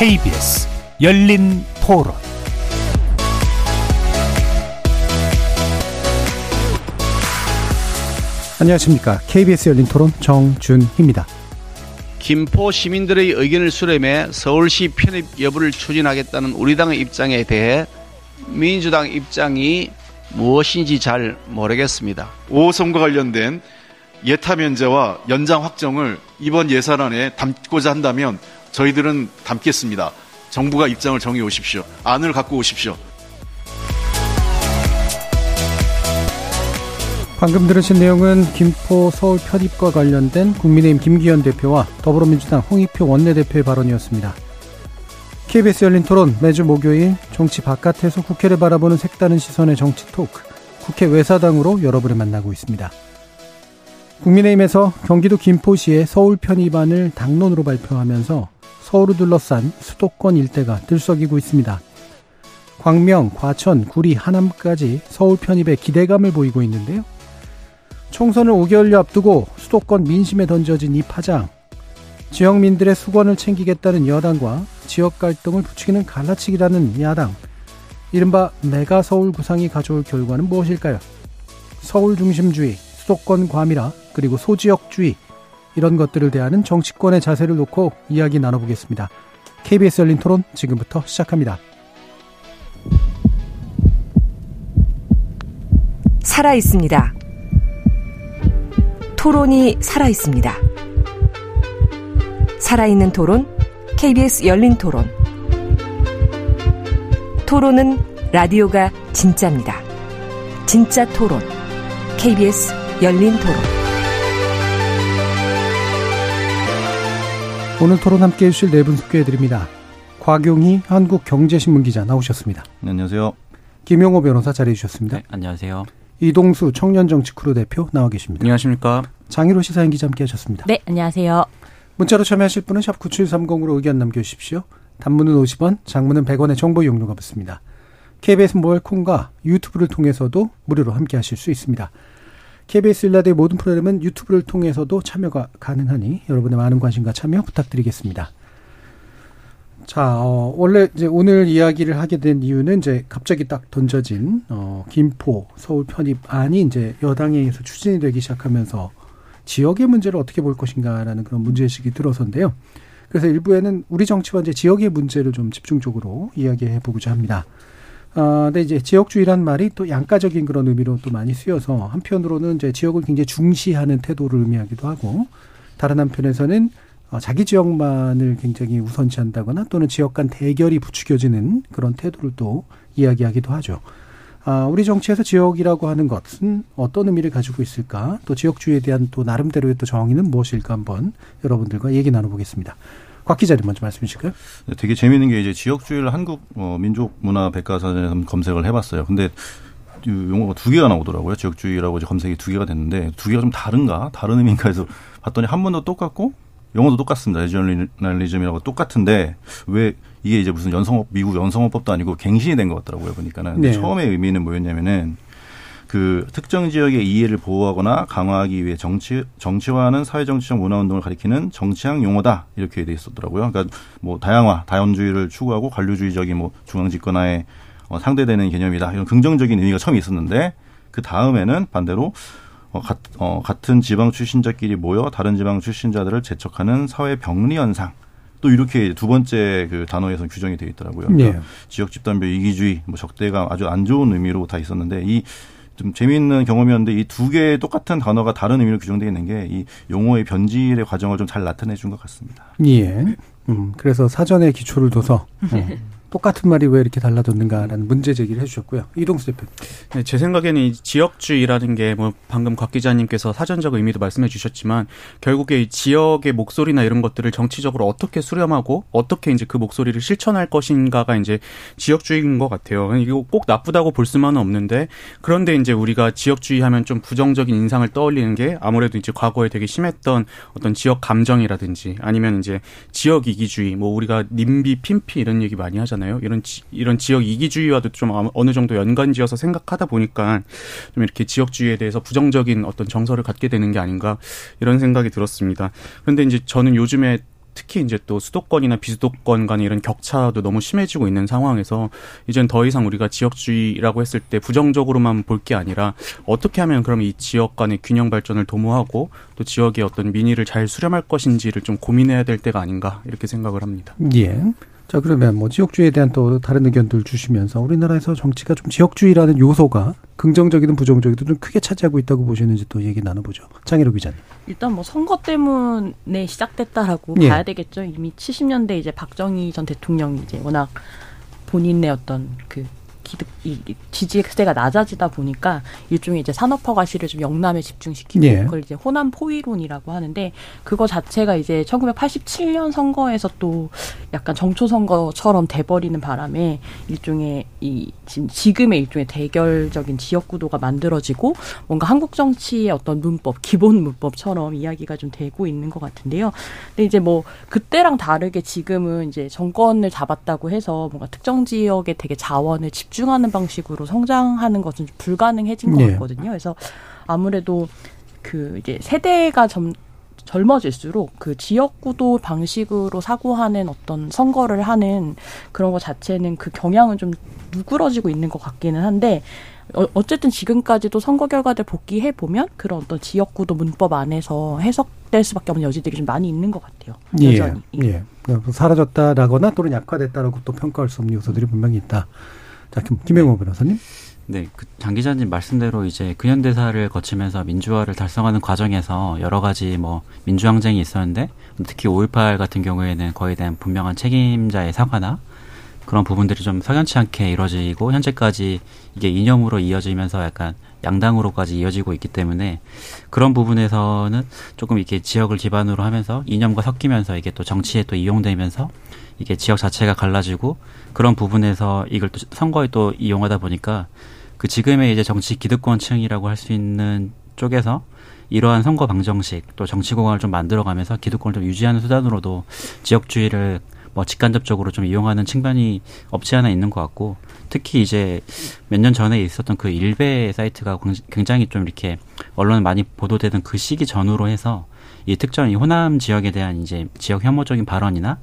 KBS 열린 토론 안녕하십니까. KBS 열린 토론 정준희입니다. 김포 시민들의 의견을 수렴해 서울시 편입 여부를 추진하겠다는 우리 당의 입장에 대해 민주당 입장이 무엇인지 잘 모르겠습니다. 5호선과 관련된 예타 면제와 연장 확정을 이번 예산안에 담고자 한다면 저희들은 담겠습니다. 정부가 입장을 정해 오십시오. 안을 갖고 오십시오. 방금 들으신 내용은 김포 서울 편입과 관련된 국민의힘 김기현 대표와 더불어민주당 홍익표 원내대표의 발언이었습니다. KBS 열린 토론 매주 목요일 정치 바깥에서 국회를 바라보는 색다른 시선의 정치 토크 국회 외사당으로 여러분을 만나고 있습니다. 국민의힘에서 경기도 김포시의 서울 편입안을 당론으로 발표하면서 서울을 둘러싼 수도권 일대가 들썩이고 있습니다. 광명, 과천, 구리, 하남까지 서울 편입에 기대감을 보이고 있는데요. 총선을 5개월여 앞두고 수도권 민심에 던져진 이 파장. 지역민들의 수건을 챙기겠다는 여당과 지역 갈등을 부추기는 갈라치기라는 야당. 이른바 메가 서울 구상이 가져올 결과는 무엇일까요? 서울 중심주의, 수도권 과밀화, 그리고 소지역주의, 이런 것들을 대하는 정치권의 자세를 놓고 이야기 나눠보겠습니다. KBS 열린 토론 지금부터 시작합니다. 살아 있습니다. 토론이 살아 있습니다. 살아있는 토론, KBS 열린 토론. 토론은 라디오가 진짜입니다. 진짜 토론, KBS 열린 토론. 오늘 토론 함께 해주실 네 분 소개해드립니다. 곽용희 한국경제신문 기자 나오셨습니다. 네, 안녕하세요. 김용호 변호사 자리해주셨습니다. 네, 안녕하세요. 이동수 청년정치크루 대표 나와 계십니다. 안녕하십니까. 장희로 시사인 기자 함께 하셨습니다. 네, 안녕하세요. 문자로 참여하실 분은 샵 9730으로 의견 남겨주십시오. 단문은 50원, 장문은 100원의 정보 이용료가 붙습니다. KBS 모바일 콩과 유튜브를 통해서도 무료로 함께 하실 수 있습니다. KBS 일라드의 모든 프로그램은 유튜브를 통해서도 참여가 가능하니 여러분의 많은 관심과 참여 부탁드리겠습니다. 자, 어, 원래 이제 오늘 이야기를 하게 된 이유는 이제 갑자기 딱 던져진 어, 김포 서울 편입안이 이제 여당에 의해서 추진이 되기 시작하면서 지역의 문제를 어떻게 볼 것인가라는 그런 문제의식이 들어서인데요. 그래서 일부에는 우리 정치와 이제 지역의 문제를 좀 집중적으로 이야기해 보고자 합니다. 아, 근데 이제 지역주의란 말이 또 양가적인 그런 의미로 또 많이 쓰여서 한편으로는 이제 지역을 굉장히 중시하는 태도를 의미하기도 하고 다른 한편에서는 어, 자기 지역만을 굉장히 우선시한다거나 또는 지역 간 대결이 부추겨지는 그런 태도를 또 이야기하기도 하죠. 아, 우리 정치에서 지역이라고 하는 것은 어떤 의미를 가지고 있을까? 또 지역주의에 대한 또 나름대로의 또 정의는 무엇일까 한번 여러분들과 얘기 나눠보겠습니다. 곽 기자님 먼저 말씀해 주실까요? 네, 되게 재미있는 게 이제 지역주의를 한국 어, 민족 문화 백과사전에서 검색을 해봤어요. 근데 용어가 두 개가 나오더라고요. 지역주의라고 이제 검색이 두 개가 됐는데 두 개가 좀 다른가? 다른 의미인가 해서 봤더니 한 번도 똑같고 영어도 똑같습니다. 레지널리즘이라고 똑같은데 왜 이게 이제 무슨 연성업 미국 연성업법도 아니고 갱신이 된 것 같더라고요. 보니까는 네. 처음에 의미는 뭐였냐면은 그 특정 지역의 이해를 보호하거나 강화하기 위해 정치 정치화하는 사회 정치적 문화 운동을 가리키는 정치학 용어다 이렇게 돼 있었더라고요. 그러니까 뭐 다양화, 다연주의를 추구하고 관료주의적인 뭐 중앙 집권화에 어, 상대되는 개념이다 이런 긍정적인 의미가 처음 있었는데 그 다음에는 반대로 어, 같, 어, 같은 지방 출신자끼리 모여 다른 지방 출신자들을 재촉하는 사회 병리 현상. 또 이렇게 두 번째 그 단어에서 규정이 되어 있더라고요. 그러니까 네. 지역 집단별 이기주의, 뭐 적대가 아주 안 좋은 의미로 다 있었는데 이 좀 재미있는 경험이었는데 이 두 개의 똑같은 단어가 다른 의미로 규정되어 있는 게 이 용어의 변질의 과정을 좀 잘 나타내 준 것 같습니다. 예. 음, 그래서 사전에 기초를 둬서 어, 똑같은 말이 왜 이렇게 달라졌는가라는 문제 제기를 해주셨고요. 이동수 대표. 네, 제 생각에는 이 지역주의라는 게 뭐 방금 곽 기자님께서 사전적 의미도 말씀해 주셨지만 결국에 이 지역의 목소리나 이런 것들을 정치적으로 어떻게 수렴하고 어떻게 이제 그 목소리를 실천할 것인가가 이제 지역주의인 것 같아요. 이거 꼭 나쁘다고 볼 수만은 없는데 그런데 이제 우리가 지역주의 하면 좀 부정적인 인상을 떠올리는 게 아무래도 이제 과거에 되게 심했던 어떤 지역 감정이라든지 아니면 이제 지역 이기주의 뭐 우리가 님비 핀피 이런 얘기 많이 하잖아요. 있잖아요. 이런 지, 이런 지역 이기주의와도 좀 어느 정도 연관지어서 생각하다 보니까 좀 이렇게 지역주의에 대해서 부정적인 어떤 정서를 갖게 되는 게 아닌가 이런 생각이 들었습니다. 그런데 이제 저는 요즘에 특히 이제 또 수도권이나 비수도권 간의 이런 격차도 너무 심해지고 있는 상황에서 이젠 더 이상 우리가 지역주의라고 했을 때 부정적으로만 볼 게 아니라 어떻게 하면 그럼 이 지역 간의 균형 발전을 도모하고 또 지역의 어떤 민의를 잘 수렴할 것인지를 좀 고민해야 될 때가 아닌가 이렇게 생각을 합니다. 예. 자, 그러면 뭐 지역주의에 대한 또 다른 의견들 주시면서 우리나라에서 정치가 좀 지역주의라는 요소가 긍정적이든 부정적이든 좀 크게 차지하고 있다고 보시는지 또 얘기 나눠보죠. 장희로 기자님. 일단 뭐 선거 때문에 시작됐다라고 예. 봐야 되겠죠. 이미 70년대 이제 박정희 전 대통령이 이제 워낙 본인의 어떤 그 기득 이이 지지세가 낮아지다 보니까 일종의 이제 산업화 과실을 좀 영남에 집중시키고 예. 그걸 이제 호남 포위론이라고 하는데 그거 자체가 이제 1987년 선거에서 또 약간 정초 선거처럼 돼버리는 바람에 일종의 이 지금 지금의 일종의 대결적인 지역 구도가 만들어지고 뭔가 한국 정치의 어떤 문법 기본 문법처럼 이야기가 좀 되고 있는 것 같은데요. 근데 이제 뭐 그때랑 다르게 지금은 이제 정권을 잡았다고 해서 뭔가 특정 지역에 되게 자원을 집중 하는 방식으로 성장하는 것은 좀 불가능해진 것 네. 같거든요. 그래서 아무래도 그 이제 세대가 점 젊어질수록 그 지역구도 방식으로 사고하는 어떤 선거를 하는 그런 것 자체는 그 경향은 좀 누그러지고 있는 것 같기는 한데 어, 어쨌든 지금까지도 선거 결과들 복귀해 보면 그런 어떤 지역구도 문법 안에서 해석될 수밖에 없는 여지들이 좀 많이 있는 것 같아요. 여전히. 예. 예. 사라졌다라거나 또는 약화됐다라고 또 평가할 수 없는 요소들이 분명히 있다. 자, 김, 김영호 변호사님. 네, 그장 기자님 말씀대로 이제 근현대사를 거치면서 민주화를 달성하는 과정에서 여러 가지 뭐 민주항쟁이 있었는데 특히 5.18 같은 경우에는 거에 대한 분명한 책임자의 사과나 그런 부분들이 좀 석연치 않게 이루어지고 현재까지 이게 이념으로 이어지면서 약간 양당으로까지 이어지고 있기 때문에 그런 부분에서는 조금 이렇게 지역을 기반으로 하면서 이념과 섞이면서 이게 또 정치에 또 이용되면서 이게 지역 자체가 갈라지고 그런 부분에서 이걸 또 선거에 또 이용하다 보니까 그 지금의 이제 정치 기득권층이라고 할 수 있는 쪽에서 이러한 선거 방정식 또 정치 공간을 좀 만들어가면서 기득권을 좀 유지하는 수단으로도 지역주의를 뭐 직간접적으로 좀 이용하는 측면이 없지 않아 있는 것 같고 특히 이제 몇 년 전에 있었던 그 일베 사이트가 굉장히 좀 이렇게 언론에 많이 보도되던 그 시기 전후로 해서 이 특정 이 호남 지역에 대한 이제 지역 혐오적인 발언이나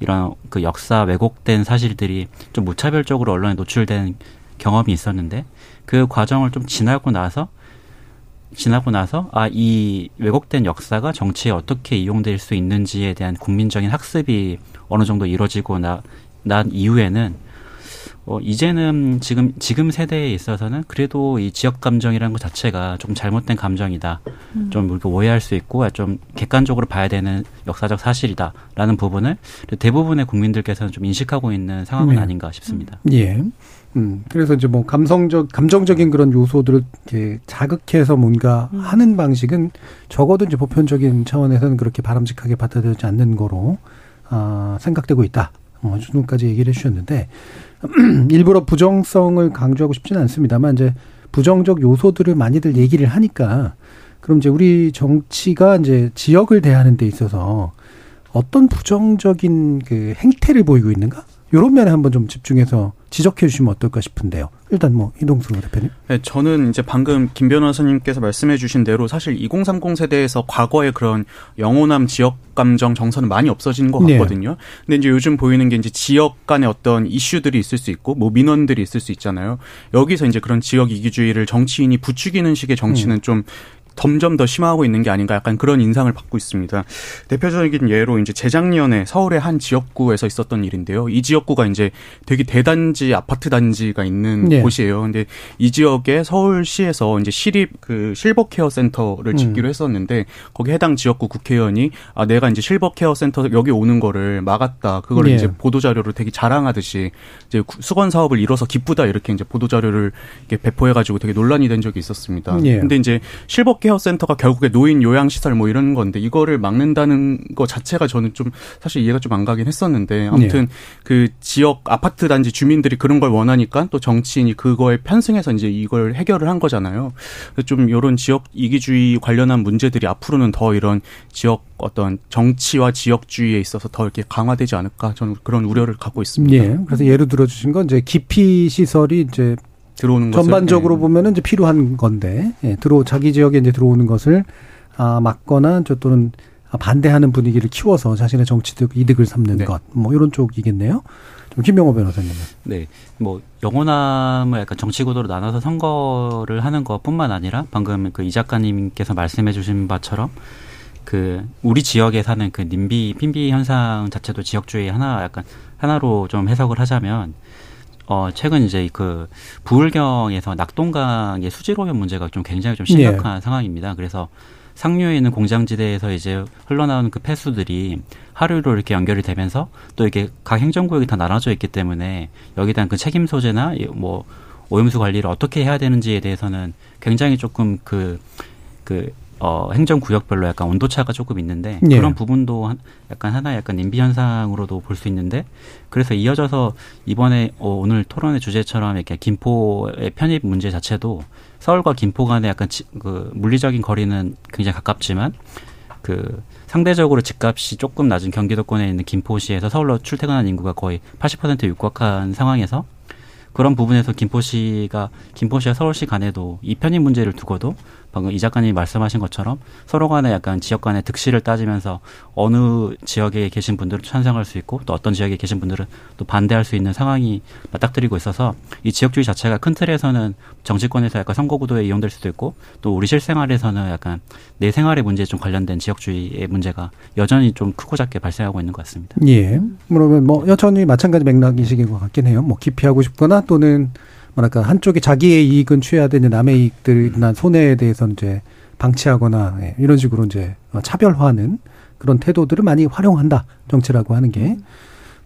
이런 그 역사 왜곡된 사실들이 좀 무차별적으로 언론에 노출된 경험이 있었는데 그 과정을 좀 지나고 나서 지나고 나서 아 이 왜곡된 역사가 정치에 어떻게 이용될 수 있는지에 대한 국민적인 학습이 어느 정도 이루어지고 나, 난 이후에는 어, 이제는 지금 지금 세대에 있어서는 그래도 이 지역 감정이라는 것 자체가 조금 잘못된 감정이다. 좀 이렇게 오해할 수 있고 좀 객관적으로 봐야 되는 역사적 사실이다라는 부분을 대부분의 국민들께서는 좀 인식하고 있는 상황은 네. 아닌가 싶습니다. 예. 음, 그래서 이제 뭐 감성적, 감정적인 그런 요소들을 이렇게 자극해서 뭔가 음. 하는 방식은 적어도 이제 보편적인 차원에서는 그렇게 바람직하게 받아들여지지 않는 거로, 아, 생각되고 있다. 어, 주는까지 얘기를 해주셨는데, 일부러 부정성을 강조하고 싶지는 않습니다만, 이제 부정적 요소들을 많이들 얘기를 하니까, 그럼 이제 우리 정치가 이제 지역을 대하는 데 있어서 어떤 부정적인 그 행태를 보이고 있는가? 요런 면에 한번 좀 집중해서 지적해 주시면 어떨까 싶은데요. 일단 뭐 이동수 대표님. 네, 저는 이제 방금 김 변호사님께서 말씀해 주신 대로 사실 2030 세대에서 과거의 그런 영호남 지역 감정 정서는 많이 없어지는 것 네. 같거든요. 근데 이제 요즘 보이는 게 이제 지역 간의 어떤 이슈들이 있을 수 있고 뭐 민원들이 있을 수 있잖아요. 여기서 이제 그런 지역 이기주의를 정치인이 부추기는 식의 정치는 음. 좀 점점 더 심화하고 있는 게 아닌가 약간 그런 인상을 받고 있습니다. 대표적인 예로 이제 재작년에 서울의 한 지역구에서 있었던 일인데요. 이 지역구가 이제 되게 대단지 아파트 단지가 있는 네. 곳이에요. 근데 이 지역에 서울시에서 이제 시립 그 실버 케어 센터를 짓기로 했었는데 거기 해당 지역구 국회의원이 아 내가 이제 silver care 센터 여기 오는 거를 막았다. 그거를 네. 이제 보도 자료로 되게 자랑하듯이 이제 구- 숙원 사업을 이뤄서 기쁘다 이렇게 이제 보도 자료를 이렇게 배포해 가지고 되게 논란이 된 적이 있었습니다. 예. 근데 이제 silver care 센터가 결국에 노인 요양 시설 뭐 이런 건데 이거를 막는다는 거 자체가 저는 좀 사실 이해가 좀 안 가긴 했었는데 아무튼 그 지역 아파트 단지 주민들이 그런 걸 원하니까 또 정치인이 그거에 편승해서 이제 이걸 해결을 한 거잖아요. 좀 이런 지역 이기주의 관련한 문제들이 앞으로는 더 이런 지역 어떤 정치와 지역주의에 있어서 더 이렇게 강화되지 않을까 저는 그런 우려를 갖고 있습니다. 예. 그래서 예로 들어 주신 건 이제 기피 시설이 이제 들어오는 것을 전반적으로 네. 보면은 이제 필요한 건데 예, 들어 자기 지역에 이제 들어오는 것을 아 막거나 저 또는 반대하는 분위기를 키워서 자신의 정치적 이득을 삼는 네. 것, 뭐 이런 쪽이겠네요. 좀 김명호 변호사님은. 네, 뭐 영호남을 약간 정치 구도로 나눠서 선거를 하는 것뿐만 아니라 방금 그 이 작가님께서 말씀해주신 바처럼 그 우리 지역에 사는 그 님비 핀비 현상 자체도 지역주의 하나 약간 하나로 좀 해석을 하자면 어 최근 이제 그 부울경에서 낙동강의 수질 오염 문제가 좀 굉장히 좀 심각한 상황입니다. 그래서 상류에 있는 공장지대에서 이제 흘러나오는 그 폐수들이 하류로 이렇게 연결이 되면서 또 이게 각 행정구역이 다 나눠져 있기 때문에 여기에 대한 그 책임 소재나 이뭐 오염수 관리를 어떻게 해야 되는지에 대해서는 굉장히 조금 그, 그, 어, 행정구역별로 약간 온도차가 조금 있는데 예. 그런 부분도 한- 약간 하나의 약간 nim비 현상으로도 볼 수 있는데 그래서 이어져서 이번에 어, 오늘 토론의 주제처럼 이렇게 김포의 편입 문제 자체도 서울과 김포 간의 약간 지- 그 물리적인 거리는 굉장히 가깝지만 그 상대적으로 집값이 조금 낮은 경기도권에 있는 김포시에서 서울로 출퇴근하는 인구가 거의 80% 육박한 상황에서 그런 부분에서 김포시가 김포시와 서울시 간에도 이 편입 문제를 두고도 방금 이 작가님이 말씀하신 것처럼 서로 간에 약간 지역 간의 득실을 따지면서 어느 지역에 계신 분들은 찬성할 수 있고 또 어떤 지역에 계신 분들은 또 반대할 수 있는 상황이 맞닥뜨리고 있어서 이 지역주의 자체가 큰 틀에서는 정치권에서 약간 선거구도에 이용될 수도 있고 또 우리 실생활에서는 약간 내 생활의 문제에 좀 관련된 지역주의의 문제가 여전히 좀 크고 작게 발생하고 있는 것 같습니다. 예. 그러면 뭐 여전히 마찬가지 맥락이시긴 것 같긴 해요. 뭐 기피하고 싶거나 또는 뭐랄까 한쪽이 자기의 이익은 취해야 되는 남의 이익들이나 손해에 대해서 이제 방치하거나 예, 이런 식으로 이제 어, 차별화하는 그런 태도들을 많이 활용한다 정치라고 하는 게.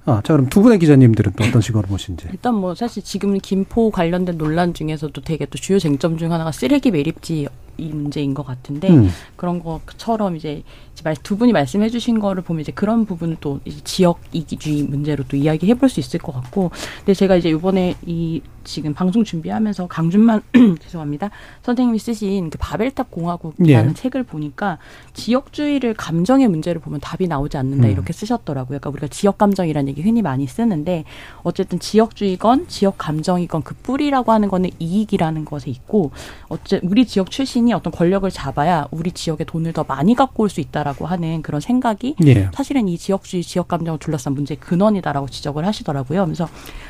아, 자 그럼 두 분의 기자님들은 또 어떤 식으로 보시는지. 일단 뭐 사실 지금 김포 관련된 논란 중에서도 되게 또 주요 쟁점 중 하나가 쓰레기 매립지 이 문제인 것 같은데 음. 그런 것처럼 이제 말- 두 분이 말씀해 주신 거를 보면 이제 그런 부분을 또 지역 이기주의 문제로 또 이야기해 볼 수 있을 것 같고 근데 제가 이제 이번에 이 지금 방송 준비하면서 강준만 죄송합니다 선생님이 쓰신 그 바벨탑 공화국이라는 예. 책을 보니까 지역주의를 감정의 문제를 보면 답이 나오지 않는다 음. 이렇게 쓰셨더라고요. 그러니까 우리가 지역 감정이라는 얘기 흔히 많이 쓰는데 어쨌든 지역주의건 지역 감정이건 그 뿌리라고 하는 거는 이익이라는 것에 있고 어째 우리 지역 출신이 어떤 권력을 잡아야 우리 지역에 돈을 더 많이 갖고 올 수 있다 라고 하는 그런 생각이 예. 사실은 이 지역주의, 지역 감정을 둘러싼 문제의 근원이다라고 지적을 하시더라고요. 그래서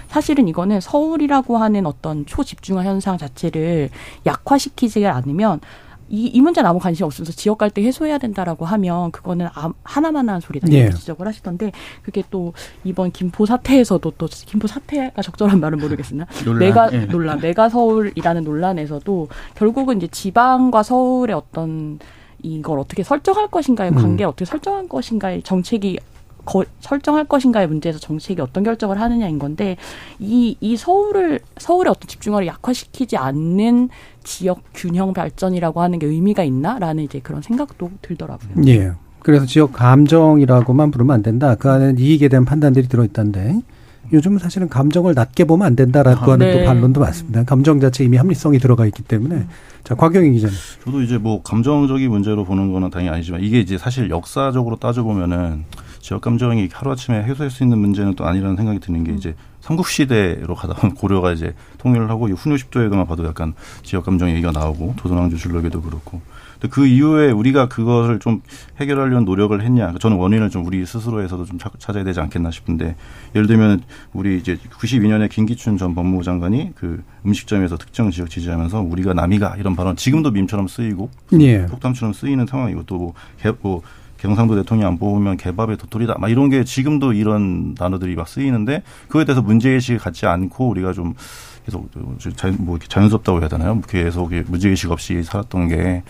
사실은 이거는 서울이라고 하는 어떤 초집중화 현상 자체를 약화시키지 않으면 이, 이 문제는 아무 관심 없으면서 지역 갈등 해소해야 된다라고 하면 그거는 아, 하나만한 소리다 이렇게 예. 지적을 하시던데 그게 또 이번 김포 사태에서도 또 김포 사태가 적절한 말은 모르겠으나 논란, 메가 예. 논란 메가 서울이라는 논란에서도 결국은 이제 지방과 서울의 어떤 이걸 어떻게 설정할 것인가의 음. 관계를 어떻게 설정할 것인가의 정책이 거, 설정할 것인가의 문제에서 정책이 어떤 결정을 하느냐인 건데 이, 이 서울을 서울의 어떤 집중화를 약화시키지 않는 지역 균형 발전이라고 하는 게 의미가 있나라는 이제 그런 생각도 들더라고요. 예. 그래서 지역 감정이라고만 부르면 안 된다. 그 안에 이익에 대한 판단들이 들어 있다는데 요즘은 사실은 감정을 낮게 보면 안 된다라고 아, 하는 네. 또 반론도 많습니다. 감정 자체 이미 합리성이 들어가 있기 때문에. 자, 곽영희 기자님. 저도 이제 뭐 감정적인 문제로 보는 거는 당연히 아니지만 이게 이제 사실 역사적으로 따져보면은 지역 감정이 하루아침에 해소할 수 있는 문제는 또 아니라는 생각이 드는 게 이제 삼국시대로 가다 보면 고려가 이제 통일을 하고 10조에도만 봐도 약간 지역 감정 얘기가 나오고 조선왕조 줄록에도 그렇고 그 이후에 우리가 그것을 좀 해결하려는 노력을 했냐 저는 원인을 좀 우리 스스로에서도 좀 찾- 찾아야 되지 않겠나 싶은데 예를 들면 우리 이제 92년에 김기춘 전 법무부 장관이 그 음식점에서 특정 지역 지지하면서 우리가 남이가 이런 발언 지금도 밈처럼 쓰이고 예. 폭탄처럼 쓰이는 상황이고 또뭐 뭐 경상도 대통령 안 뽑으면 개밥의 도토리다 막 이런 게 지금도 이런 단어들이 막 쓰이는데 그거에 대해서 문제의식을 갖지 않고 우리가 좀 계속 자연, 뭐 자연스럽다고 해야 되나요? 계속 이렇게 문제의식 없이 살았던 게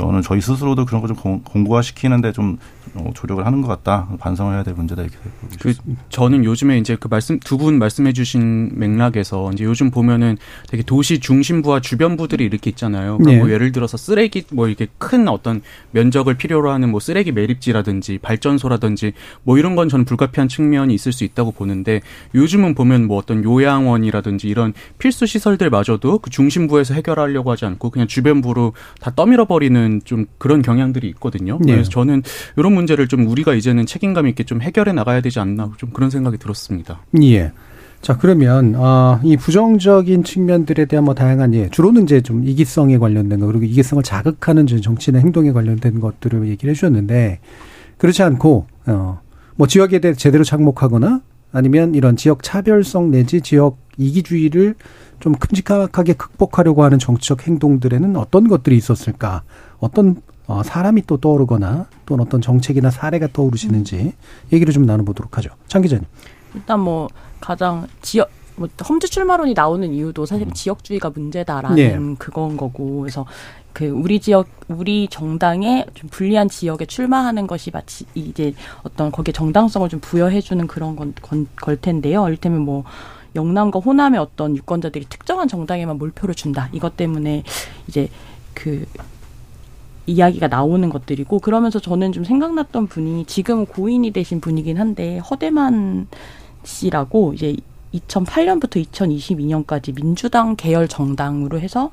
저는 저희 스스로도 그런 거 좀 공고화 시키는데 좀 어, 조력을 하는 것 같다. 반성을 해야 될 문제다 이렇게 보고 그 있습니다. 저는 요즘에 이제 그 말씀 두 분 말씀해주신 맥락에서 이제 요즘 보면은 되게 도시 중심부와 주변부들이 이렇게 있잖아요. 그러니까 네. 뭐 예를 들어서 쓰레기 뭐 이렇게 큰 어떤 면적을 필요로 하는 뭐 쓰레기 매립지라든지 발전소라든지 뭐 이런 건 저는 불가피한 측면이 있을 수 있다고 보는데 요즘은 보면 뭐 어떤 요양원이라든지 이런 필수 시설들마저도 그 중심부에서 해결하려고 하지 않고 그냥 주변부로 다 떠밀어 버리는 좀 그런 경향들이 있거든요. 네. 그래서 저는 이런 문제를 좀 우리가 이제는 책임감 있게 좀 해결해 나가야 되지 않나 좀 그런 생각이 들었습니다. 예. 자, 그러면, 아, 이 부정적인 측면들에 대한 뭐 다양한 예, 주로는 이제 좀 이기성에 관련된 거, 그리고 이기성을 자극하는 저 정치나 행동에 관련된 것들을 얘기를 해주셨는데, 그렇지 않고 어, 뭐 지역에 대해 제대로 착목하거나 아니면 이런 지역 차별성 내지 지역 이기주의를 좀 큼직하게 극복하려고 하는 정치적 행동들에는 어떤 것들이 있었을까? 어떤 어, 사람이 또 떠오르거나 또는 어떤 정책이나 사례가 떠오르시는지 얘기를 좀 나눠보도록 하죠. 장 기자님. 일단 뭐 가장 지역 뭐 험지 출마론이 나오는 이유도 사실 은 지역주의가 문제다라는 네. 그건 거고 그래서 그 우리 지역 우리 정당에 좀 불리한 지역에 출마하는 것이 마치 이제 어떤 거기에 정당성을 좀 부여해 주는 그런 건, 건, 걸 텐데요. 이를테면 뭐 영남과 호남의 어떤 유권자들이 특정한 정당에만 몰표를 준다. 이것 때문에 이제 그 이야기가 나오는 것들이고 그러면서 저는 좀 생각났던 분이 지금 고인이 되신 분이긴 한데 허대만 씨라고 이제 2008년부터 2022년까지 민주당 계열 정당으로 해서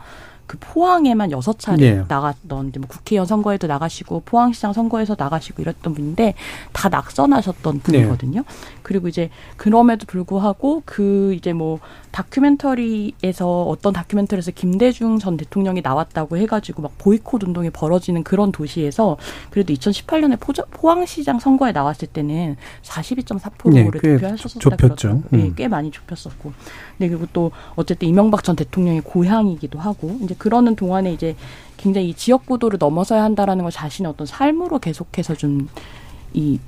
그 포항에만 여섯 차례 네. 나갔던 이제 뭐 국회의원 선거에도 나가시고 포항시장 선거에서 나가시고 이랬던 분인데 다 낙선하셨던 분이거든요. 그리고 이제 그럼에도 불구하고 그 이제 뭐 다큐멘터리에서 어떤 다큐멘터리에서 김대중 전 대통령이 나왔다고 해가지고 막 보이콧 운동이 벌어지는 그런 도시에서 그래도 2018년에 포, 포항시장 선거에 나왔을 때는 42.4%를 네, 꽤 득표하셨었다 좁혔죠. 그러더라고요. 네, 음. 꽤 많이 좁혔었고. 네, 그리고 또 어쨌든 이명박 전 대통령의 고향이기도 하고 이제 그러는 동안에 이제 굉장히 이 지역 구도를 넘어서야 한다라는 걸 자신의 어떤 삶으로 계속해서 좀 이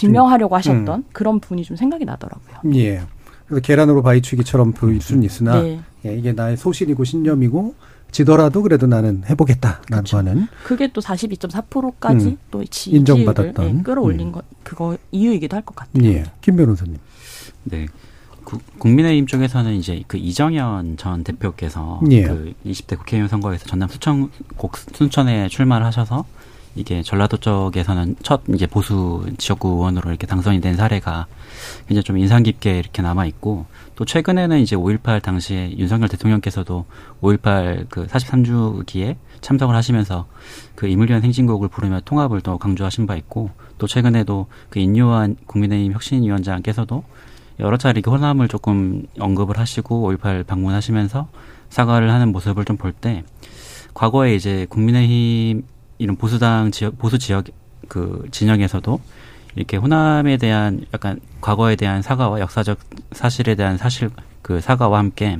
증명하려고 하셨던 그런 분이 좀 생각이 나더라고요. 예. 그래서 계란으로 바위치기처럼 보일 수는 있으나 네. 예, 이게 나의 소신이고 신념이고 지더라도 그래도 나는 해보겠다라고 그쵸. 하는 그게 또 42.4%까지 음. 또 지, 인정받았던. 네, 끌어올린 음. 것 그거 이유이기도 할 것 같아요. 예. 김 변호사님. 네. 구- 국민의힘 쪽에서는 이제 그 이정현 전 대표께서 예. 그 20대 국회의원 선거에서 전남 수천 곡 순천에 출마를 하셔서 이게 전라도 쪽에서는 첫 이제 보수 지역구 의원으로 이렇게 당선이 된 사례가 굉장히 좀 인상 깊게 이렇게 남아 있고 또 최근에는 이제 5.18 당시에 윤석열 대통령께서도 5.18그 43주기에 참석을 하시면서 그 이물리한 행진곡을 부르며 통합을 또 강조하신 바 있고 또 최근에도 그 인요한 국민의힘 혁신위원장께서도 여러 차례 이렇게 호남을 조금 언급을 하시고 5.18 방문하시면서 사과를 하는 모습을 좀 볼 때 과거에 이제 국민의힘 이런 보수당 지역 보수 지역 그 진영에서도 이렇게 호남에 대한 약간 과거에 대한 사과와 역사적 사실에 대한 사실 그 사과와 함께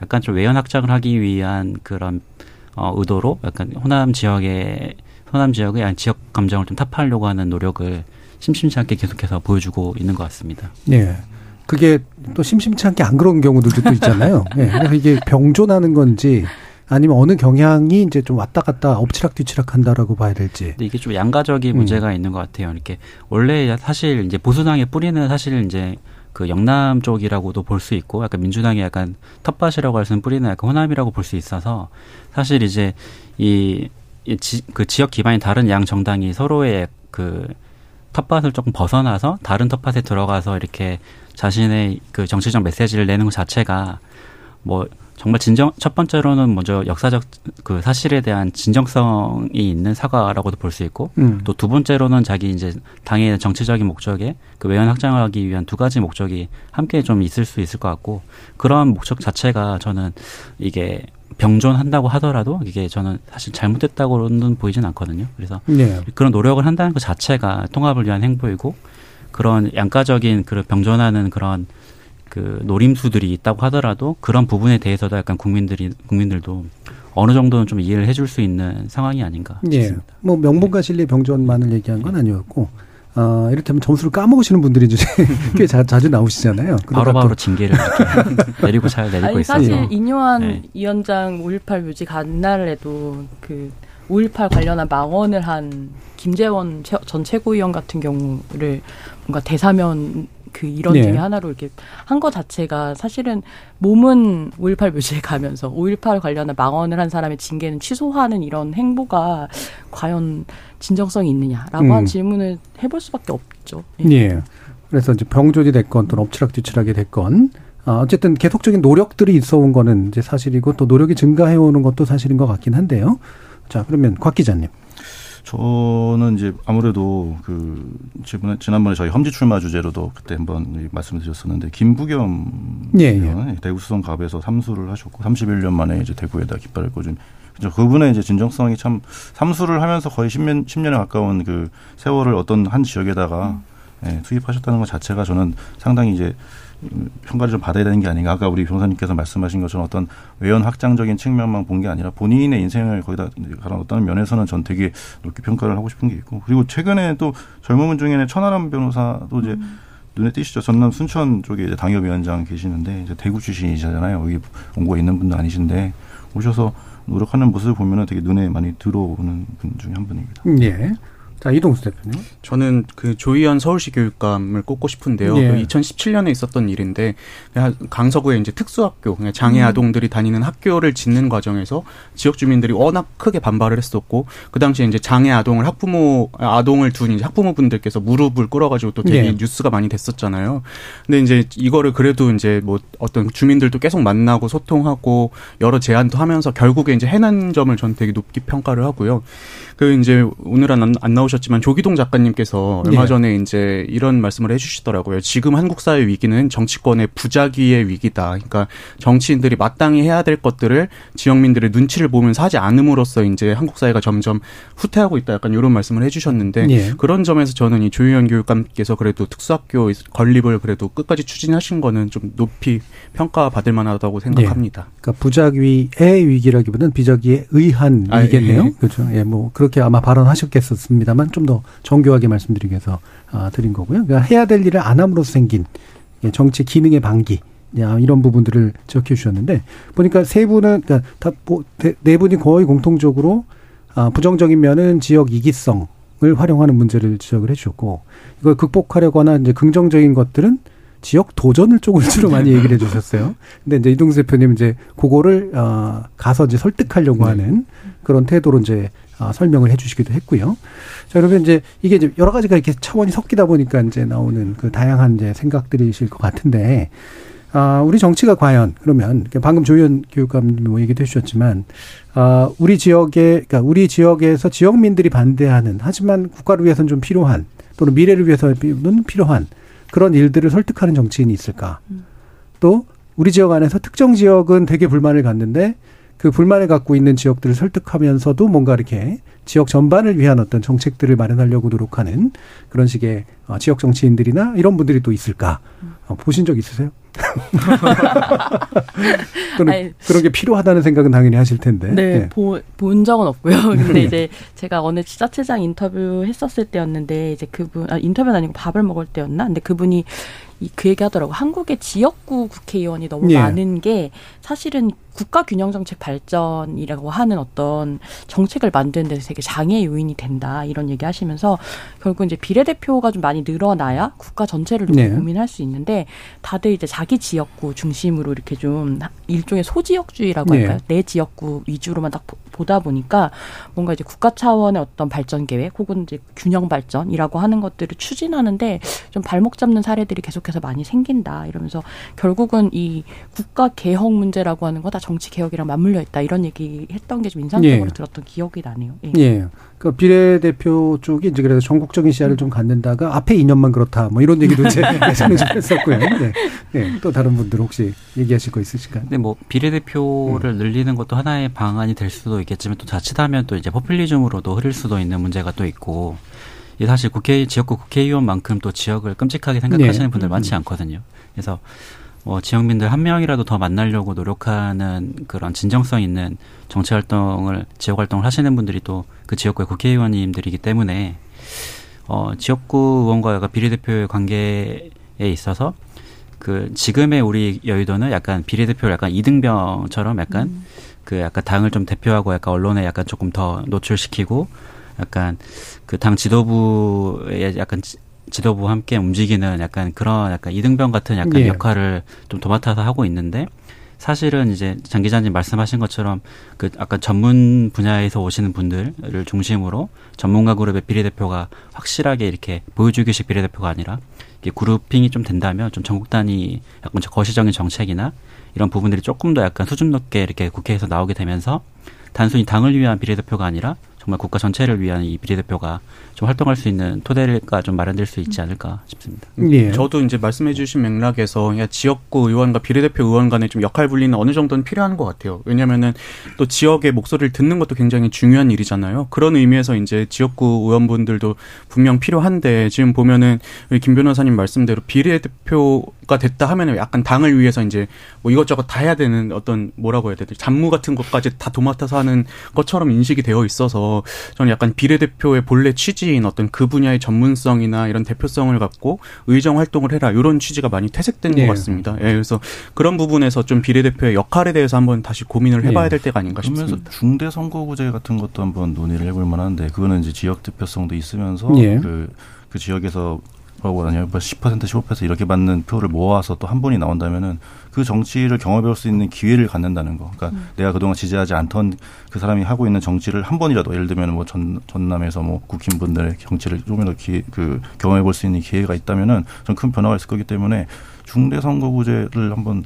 약간 좀 외연 확장을 하기 위한 그런 어 의도로 약간 호남 지역의 호남 지역의 지역 감정을 좀 타파하려고 하는 노력을 심심치 않게 계속해서 보여주고 있는 것 같습니다. 예. 그게 또 심심치 않게 안 그런 경우들도 또 있잖아요. 예. 그래서 이게 병존하는 건지 아니면 어느 경향이 이제 좀 왔다 갔다 엎치락 뒤치락 한다라고 봐야 될지. 근데 이게 좀 양가적인 음. 문제가 있는 것 같아요. 이렇게 원래 사실 이제 보수당의 뿌리는 사실 이제 그 영남 쪽이라고도 볼 수 있고 약간 민주당의 약간 텃밭이라고 할 수 있는 뿌리는 약간 호남이라고 볼 수 있어서 사실 이제 이, 이 지, 그 지역 기반이 다른 양 정당이 서로의 그 텃밭을 조금 벗어나서 다른 텃밭에 들어가서 이렇게 자신의 그 정치적 메시지를 내는 것 자체가 뭐 정말 진정 첫 번째로는 먼저 역사적 그 사실에 대한 진정성이 있는 사과라고도 볼 수 있고 음. 또두 번째로는 자기 이제 당의 정치적인 목적에 그 외연 확장하기 위한 두 가지 목적이 함께 좀 있을 수 있을 것 같고 그런 목적 자체가 저는 이게 병존한다고 하더라도 이게 저는 사실 잘못됐다고는 보이진 않거든요. 그래서 네. 그런 노력을 한다는 것 자체가 통합을 위한 행보이고 그런 양가적인 그런 병존하는 그런 그 노림수들이 있다고 하더라도 그런 부분에 대해서도 약간 국민들이 국민들도 어느 정도는 좀 이해를 해줄 수 있는 상황이 아닌가 예. 싶습니다. 뭐 명분과 진리 병존만을 얘기한 건 아니었고, 어, 이를테면 점수를 까먹으시는 분들이 이제 꽤 자, 자주 나오시잖아요. 바로바로 또 징계를 내리고 잘 내리고 아니 있어요. 사실 인요한 네. 위원장 5.18 묘지 간 날에도 그 5.18 관련한 망언을 한 김재원 최- 전 최고위원 같은 경우를 뭔가 대사면 그 일원 네. 중에 하나로 이렇게 한 거 자체가 사실은 몸은 5.18 묘지에 가면서 5.18 관련한 망언을 한 사람의 징계는 취소하는 이런 행보가 과연 진정성이 있느냐라고 음. 한 질문을 해볼 수밖에 없죠. 예. 그래서 이제 병존이 됐건 또는 엎치락뒤치락이 됐건 어, 어쨌든 계속적인 노력들이 있어 온 거는 이제 사실이고 또 노력이 증가해 오는 것도 사실인 것 같긴 한데요. 자, 그러면 곽 기자님. 저는 이제 아무래도 그 지난번에, 지난번에 저희 험지 출마 주제로도 그때 한번 말씀을 드렸었는데 김부겸 예, 의원은 대구 수성 갑에서 삼수를 하셨고 31년 만에 이제 대구에다 깃발을 꽂은. 그분의 이제 진정성이 참 삼수를 하면서 거의 10년, 10년에 가까운 그 세월을 어떤 한 지역에다가 음. 예, 투입하셨다는 것 자체가 저는 상당히 이제 평가를 좀 받아야 되는 게 아닌가. 아까 우리 변호사님께서 말씀하신 것처럼 어떤 외연 확장적인 측면만 본 게 아니라 본인의 인생을 거기다 갈아넣었다는 면에서는 전 되게 높게 평가를 하고 싶은 게 있고. 그리고 최근에 또 젊은 분 중에는 천하람 변호사도 이제 음. 눈에 띄시죠. 전남 순천 쪽에 이제 당협위원장 계시는데 이제 대구 출신이시잖아요. 여기 원고가 있는 분도 아니신데 오셔서 노력하는 모습을 보면은 되게 눈에 많이 들어오는 분 중에 한 분입니다. 예. 자, 이동수 대표님. 저는 그 조희연 서울시 교육감을 꼽고 싶은데요. 예. 그 2017년에 있었던 일인데 강서구에 이제 특수학교, 장애 음. 아동들이 다니는 학교를 짓는 과정에서 지역 주민들이 워낙 크게 반발을 했었고 그 당시에 이제 장애 아동을 학부모 아동을 둔 이제 학부모분들께서 무릎을 꿇어가지고 또 되게 예. 뉴스가 많이 됐었잖아요. 근데 이제 이거를 그래도 이제 뭐 어떤 주민들도 계속 만나고 소통하고 여러 제안도 하면서 결국에 이제 해난 점을 전 되게 높게 평가를 하고요. 그 이제 오늘은 안, 안 나오 셨지만 조기동 작가님께서 얼마 네. 전에 이제 이런 말씀을 해주시더라고요. 지금 한국 사회 위기는 정치권의 부작위의 위기다. 그러니까 정치인들이 마땅히 해야 될 것들을 지역민들의 눈치를 보면서 하지 않음으로써 이제 한국 사회가 점점 후퇴하고 있다. 약간 이런 말씀을 해주셨는데 네. 그런 점에서 저는 이 조희연 교육감께서 그래도 특수학교 건립을 그래도 끝까지 추진하신 거는 좀 높이 평가받을 만하다고 생각합니다. 네. 그러니까 부작위의 위기라기보다는 비작위에 의한 아, 위기겠네요. 예. 그렇죠. 예, 뭐 그렇게 아마 발언하셨겠습니다만 좀 더 정교하게 말씀드리기 위해서 아, 드린 거고요. 그러니까 해야 될 일을 안 함으로써 생긴 예, 정치 기능의 방기 이런 부분들을 지적해 주셨는데 보니까 세 분은 그러니까 다네 네 분이 거의 공통적으로 아, 부정적인 면은 지역 이기성을 활용하는 문제를 지적을 해 주셨고 이걸 극복하려거나 이제 긍정적인 것들은 지역 도전을 쪽을 주로 많이 얘기를 해 주셨어요. 근데 이제 이동수 대표님 이제 그거를 어 가서 이제 설득하려고 네. 하는 그런 태도로 이제 어, 설명을 해주시기도 했고요. 자, 그러면 이제 이게 이제 여러 가지가 이렇게 차원이 섞이다 보니까 이제 나오는 그 다양한 이제 생각들이실 것 같은데, 아, 우리 정치가 과연 그러면 방금 조현 교육감님 뭐 얘기도 해주셨지만, 아, 우리 지역에, 그러니까 우리 지역에서 지역민들이 반대하는 하지만 국가를 위해서는 좀 필요한 또는 미래를 위해서는 필요한 그런 일들을 설득하는 정치인이 있을까? 또 우리 지역 안에서 특정 지역은 되게 불만을 갖는데 그 불만을 갖고 있는 지역들을 설득하면서도 뭔가 이렇게 지역 전반을 위한 어떤 정책들을 마련하려고 노력하는 그런 식의 어, 지역 정치인들이나 이런 분들이 또 있을까 어, 보신 적 있으세요? 또는 아니, 그런 게 필요하다는 생각은 당연히 하실 텐데. 네, 네. 보, 본 적은 없고요. 근데 이제 제가 어느 지자체장 인터뷰 했었을 때였는데 이제 그분 아, 인터뷰는 아니고 밥을 먹을 때였나? 근데 그분이 그 얘기 하더라고. 한국의 지역구 국회의원이 너무 예. 많은 게 사실은 국가 균형 정책 발전이라고 하는 어떤 정책을 만드는 데서 되게 장애 요인이 된다. 이런 얘기 하시면서 결국 이제 비례대표가 좀 많이 늘어나야 국가 전체를 좀 네. 고민할 수 있는데 다들 이제 자기 지역구 중심으로 이렇게 좀 일종의 소지역주의라고 네. 할까요? 네. 내 지역구 위주로만 딱 보다 보니까 뭔가 이제 국가 차원의 어떤 발전 계획 혹은 이제 균형 발전이라고 하는 것들을 추진하는데 좀 발목 잡는 사례들이 계속 해서 많이 생긴다 이러면서 결국은 이 국가 개혁 문제라고 하는 거 다 정치 개혁이랑 맞물려 있다 이런 얘기 했던 게 좀 인상적으로 예. 들었던 기억이 나네요. 예. 예. 그 비례대표 쪽이 이제 그래서 전국적인 시야를 좀 갖는다가 앞에 2년만 그렇다 뭐 이런 얘기도 이제 예전에 좀 했었고요. 네. 네. 또 다른 분들 혹시 얘기하실 거 있으실까요? 네, 뭐 비례대표를 음. 늘리는 것도 하나의 방안이 될 수도 있겠지만 또 자칫하면 또 이제 포퓰리즘으로도 흐를 수도 있는 문제가 또 있고 이 사실 국회 지역구 국회의원만큼 또 지역을 끔찍하게 생각하시는 네. 분들 많지 음. 않거든요. 그래서 뭐 지역민들 한 명이라도 더 만나려고 노력하는 그런 진정성 있는 정치 활동을 지역 활동을 하시는 분들이 또 그 지역구의 국회의원님들이기 때문에 어 지역구 의원과 비례대표의 관계에 있어서 그 지금의 우리 여의도는 약간 비례대표를 약간 이등병처럼 약간 음. 그 약간 당을 좀 대표하고 약간 언론에 약간 조금 더 노출시키고 약간 그 당 지도부의 약간 지도부와 함께 움직이는 약간 그런 약간 이등병 같은 약간 예. 역할을 좀 도맡아서 하고 있는데 사실은 이제 장 기자님 말씀하신 것처럼 그 아까 전문 분야에서 오시는 분들을 중심으로 전문가 그룹의 비례대표가 확실하게 이렇게 보여주기식 비례대표가 아니라 이게 그룹핑이 좀 된다면 좀 전국 단위 약간 거시적인 정책이나 이런 부분들이 조금 더 약간 수준 높게 이렇게 국회에서 나오게 되면서 단순히 당을 위한 비례대표가 아니라 정말 국가 전체를 위한 이 비례대표가 좀 활동할 수 있는 토대가 좀 마련될 수 있지 않을까 싶습니다. 예. 저도 이제 말씀해주신 맥락에서 야, 지역구 의원과 비례대표 의원 간의 좀 역할 분리는 어느 정도는 필요한 것 같아요. 왜냐하면은 또 지역의 목소리를 듣는 것도 굉장히 중요한 일이잖아요. 그런 의미에서 이제 지역구 의원분들도 분명 필요한데 지금 보면은 우리 김 변호사님 말씀대로 비례대표가 됐다 하면은 약간 당을 위해서 이제 뭐 이것저것 다 해야 되는 어떤 뭐라고 해야 되지 잡무 같은 것까지 다 도맡아서 하는 것처럼 인식이 되어 있어서 저는 약간 비례대표의 본래 취지인 어떤 그 분야의 전문성이나 이런 대표성을 갖고 의정 활동을 해라 이런 취지가 많이 퇴색된 예. 것 같습니다. 예, 그래서 그런 부분에서 좀 비례대표의 역할에 대해서 한번 다시 고민을 해봐야 예. 될 때가 아닌가 그러면서 싶습니다. 중대 선거구제 같은 것도 한번 논의를 해볼 만한데 그거는 이제 지역 대표성도 있으면서 예. 그, 그 지역에서 뭐라고 하냐 10% 15% 이렇게 받는 표를 모아서 또한 분이 나온다면은 그 정치를 경험해볼 수 있는 기회를 갖는다는 거. 그러니까 내가 그동안 지지하지 않던 그 사람이 하고 있는 정치를 한 번이라도 예를 들면 뭐 전, 전남에서 뭐 국힘 분들의 정치를 조금이라도 기, 그 경험해볼 수 있는 기회가 있다면은 전 큰 변화가 있을 거기 때문에 중대 선거구제를 한번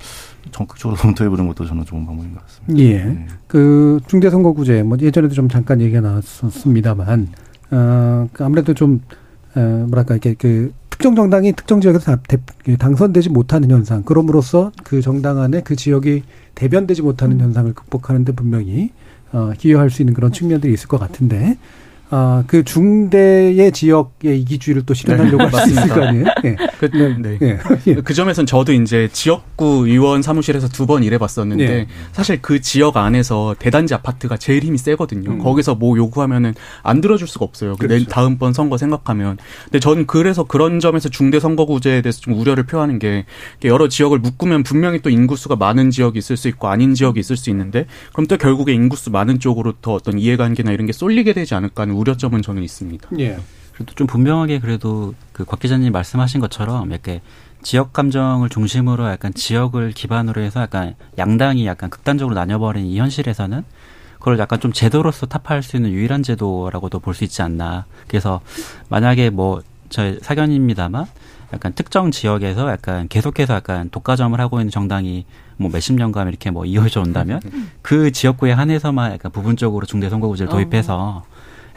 적극적으로 검토해보는 것도 저는 좋은 방법인 것 같습니다. 예. 네. 그 중대 선거구제 뭐 예전에도 좀 잠깐 얘기가 나왔었습니다만 어, 그 아무래도 좀 어, 뭐랄까 이렇게 그 특정 정당이 특정 지역에서 당선되지 못하는 현상. 그럼으로써 그 정당 안에 그 지역이 대변되지 못하는 현상을 극복하는데 분명히 어, 기여할 수 있는 그런 측면들이 있을 것 같은데 아, 그 중대의 지역의 이기주의를 또 실현하려고 할수 있을 거 아니에요? 예. 그, 네. 네. 예. 예. 그 점에선 저도 이제 지역구 의원 사무실에서 두 번 일해봤었는데 네. 사실 그 지역 안에서 대단지 아파트가 제일 힘이 세거든요. 음. 거기서 뭐 요구하면은 안 들어줄 수가 없어요. 그 그렇죠. 내 다음번 선거 생각하면. 근데 저는 그래서 그런 점에서 중대 선거구제에 대해서 좀 우려를 표하는 게 여러 지역을 묶으면 분명히 또 인구수가 많은 지역이 있을 수 있고 아닌 지역이 있을 수 있는데 그럼 또 결국에 인구수 많은 쪽으로 더 어떤 이해관계나 이런 게 쏠리게 되지 않을까 하는 우려점은 저는 있습니다. 예. 그래도 좀 분명하게 그래도 그 곽 기자님 말씀하신 것처럼 이렇게 지역 감정을 중심으로 약간 지역을 기반으로 해서 약간 양당이 약간 극단적으로 나뉘어버린 이 현실에서는 그걸 약간 좀 제도로서 타파할 수 있는 유일한 제도라고도 볼 수 있지 않나. 그래서 만약에 뭐 저희 사견입니다만 약간 특정 지역에서 약간 계속해서 약간 독과점을 하고 있는 정당이 뭐 몇십 년간 이렇게 뭐 이어져 온다면 그 지역구에 한해서만 약간 부분적으로 중대 선거구제를 어. 도입해서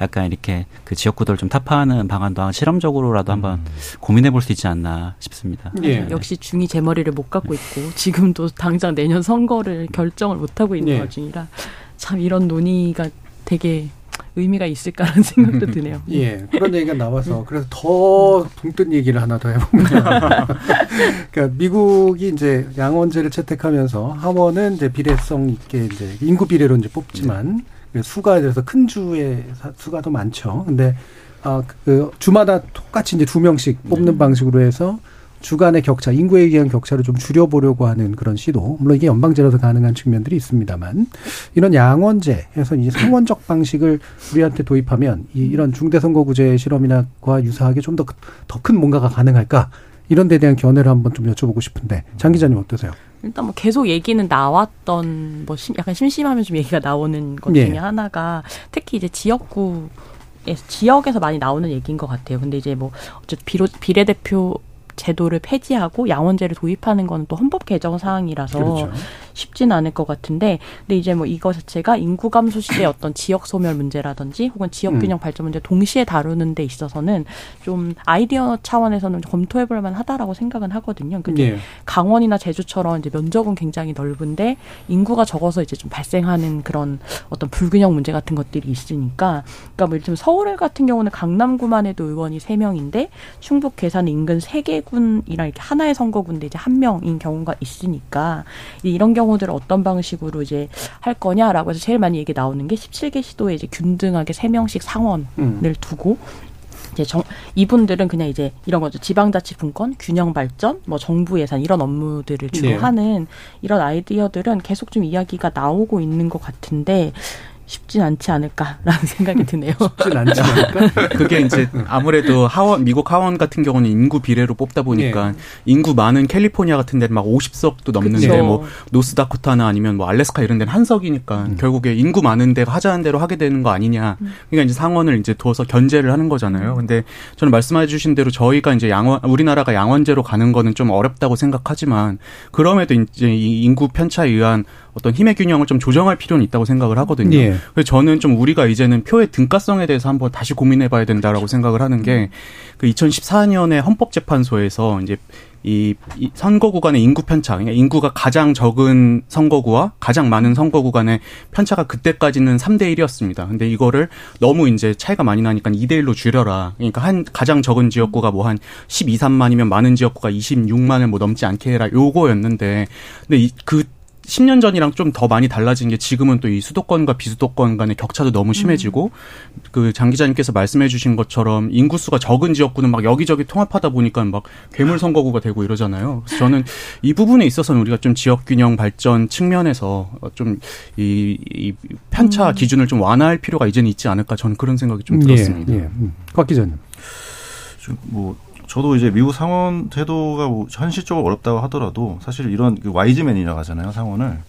약간 이렇게 그 지역구들을 좀 타파하는 방안도 한 실험적으로라도 한번 고민해 볼 수 있지 않나 싶습니다. 예. 역시 중이 제 머리를 못 갖고 있고 지금도 당장 내년 선거를 결정을 못 하고 있는 예. 와중이라 참 이런 논의가 되게 의미가 있을까라는 생각도 드네요. 예, 그런 얘기가 나와서 그래서 더 붕뜬 얘기를 하나 더 해봅니다. 그러니까 미국이 이제 양원제를 채택하면서 하원은 이제 비례성 있게 이제 인구 비례로 이제 뽑지만 그 수가 들어서 큰 주의 사- 수가 더 많죠. 근데 아 그 주마다 똑같이 이제 두 명씩 뽑는 방식으로 해서 주간의 격차, 인구에 의한 격차를 좀 줄여보려고 하는 그런 시도. 물론 이게 연방제라서 가능한 측면들이 있습니다만 이런 양원제에서 이제 상원적 방식을 우리한테 도입하면 이, 이런 중대선거구제 실험이나과 유사하게 좀 더 더큰 뭔가가 가능할까? 이런 데 대한 견해를 한번 좀 여쭤보고 싶은데 장 기자님 어떠세요? 일단 뭐 계속 얘기는 나왔던 뭐 심- 약간 심심하면 좀 얘기가 나오는 것 예. 중에 하나가 특히 이제 지역구 지역에서 많이 나오는 얘기인 것 같아요. 근데 이제 뭐 어쨌든 비로, 비례대표 제도를 폐지하고 양원제를 도입하는 거는 또 헌법 개정 사항이라서 그렇죠. 쉽진 않을 것 같은데 근데 이제 뭐 이거 자체가 인구 감소 시대의 어떤 지역 소멸 문제라든지 혹은 지역 음. 균형 발전 문제 동시에 다루는 데 있어서는 좀 아이디어 차원에서는 해볼 만하다라고 생각은 하거든요. 근데 예. 강원이나 제주처럼 이제 면적은 굉장히 넓은데 인구가 적어서 이제 좀 발생하는 그런 어떤 불균형 문제 같은 것들이 있으니까 그러니까 뭐 예를 들면 서울 같은 경우는 강남구만 해도 의원이 세명인데 충북 계산 인근 세개군이랑 이렇게 하나의 선거구인데 이제 한 명인 경우가 있으니까 이런 경우들을 어떤 방식으로 이제 할 거냐라고 해서 제일 많이 얘기 나오는 게 17개 시도에 이제 균등하게 세명씩 상원을 음. 두고 이제 정, 이분들은 그냥 이제 이런 거죠. 지방자치 분권, 균형 발전, 뭐 정부 예산 이런 업무들을 주로 네. 하는 이런 아이디어들은 계속 좀 이야기가 나오고 있는 것 같은데 쉽진 않지 않을까라는 생각이 드네요. 쉽진 않지 않을까? 그게 이제 아무래도 하원 미국 하원 같은 경우는 인구 비례로 뽑다 보니까 인구 많은 캘리포니아 같은 데는 막 50석도 넘는데 그쵸. 뭐 노스다코타나 아니면 뭐 알래스카 이런 데는 한 석이니까 결국에 인구 많은 데가 하자는 대로 하게 되는 거 아니냐. 그러니까 이제 상원을 이제 둬서 견제를 하는 거잖아요. 근데 저는 말씀해 주신 대로 저희가 이제 양원 우리나라가 양원제로 가는 거는 좀 어렵다고 생각하지만 그럼에도 이제 이 인구 편차에 의한 어떤 힘의 균형을 좀 조정할 필요는 있다고 생각을 하거든요. 예. 그래서 저는 좀 우리가 이제는 표의 등가성에 대해서 한번 다시 고민해봐야 된다라고 생각을 하는 게 그 2014년에 헌법재판소에서 이제 이, 이 선거 구간의 인구 편차, 그러니까 인구가 가장 적은 선거구와 가장 많은 선거구 간의 편차가 그때까지는 3대 1이었습니다. 근데 이거를 너무 이제 차이가 많이 나니까 2대 1로 줄여라. 그러니까 한 가장 적은 지역구가 뭐 한 12, 3만이면 많은 지역구가 26만을 뭐 넘지 않게 해라. 요거였는데 근데 이, 그 10년 전이랑 좀 더 많이 달라진 게 지금은 또 이 수도권과 비수도권 간의 격차도 너무 심해지고 그장 기자님께서 말씀해 주신 것처럼 인구수가 적은 지역구는 막 여기저기 통합하다 보니까 막 괴물 선거구가 되고 이러잖아요. 그래서 저는 이 부분에 있어서는 우리가 좀 지역 균형 발전 측면에서 좀이 이 편차 기준을 좀 완화할 필요가 이제는 있지 않을까 저는 그런 생각이 좀 들었습니다. 예, 예. 음. 곽 기자님. 좀뭐 저도 이제 미국 상원 제도가 뭐 현실적으로 어렵다고 하더라도 사실 이런 그 와이즈맨이라고 하잖아요 상원을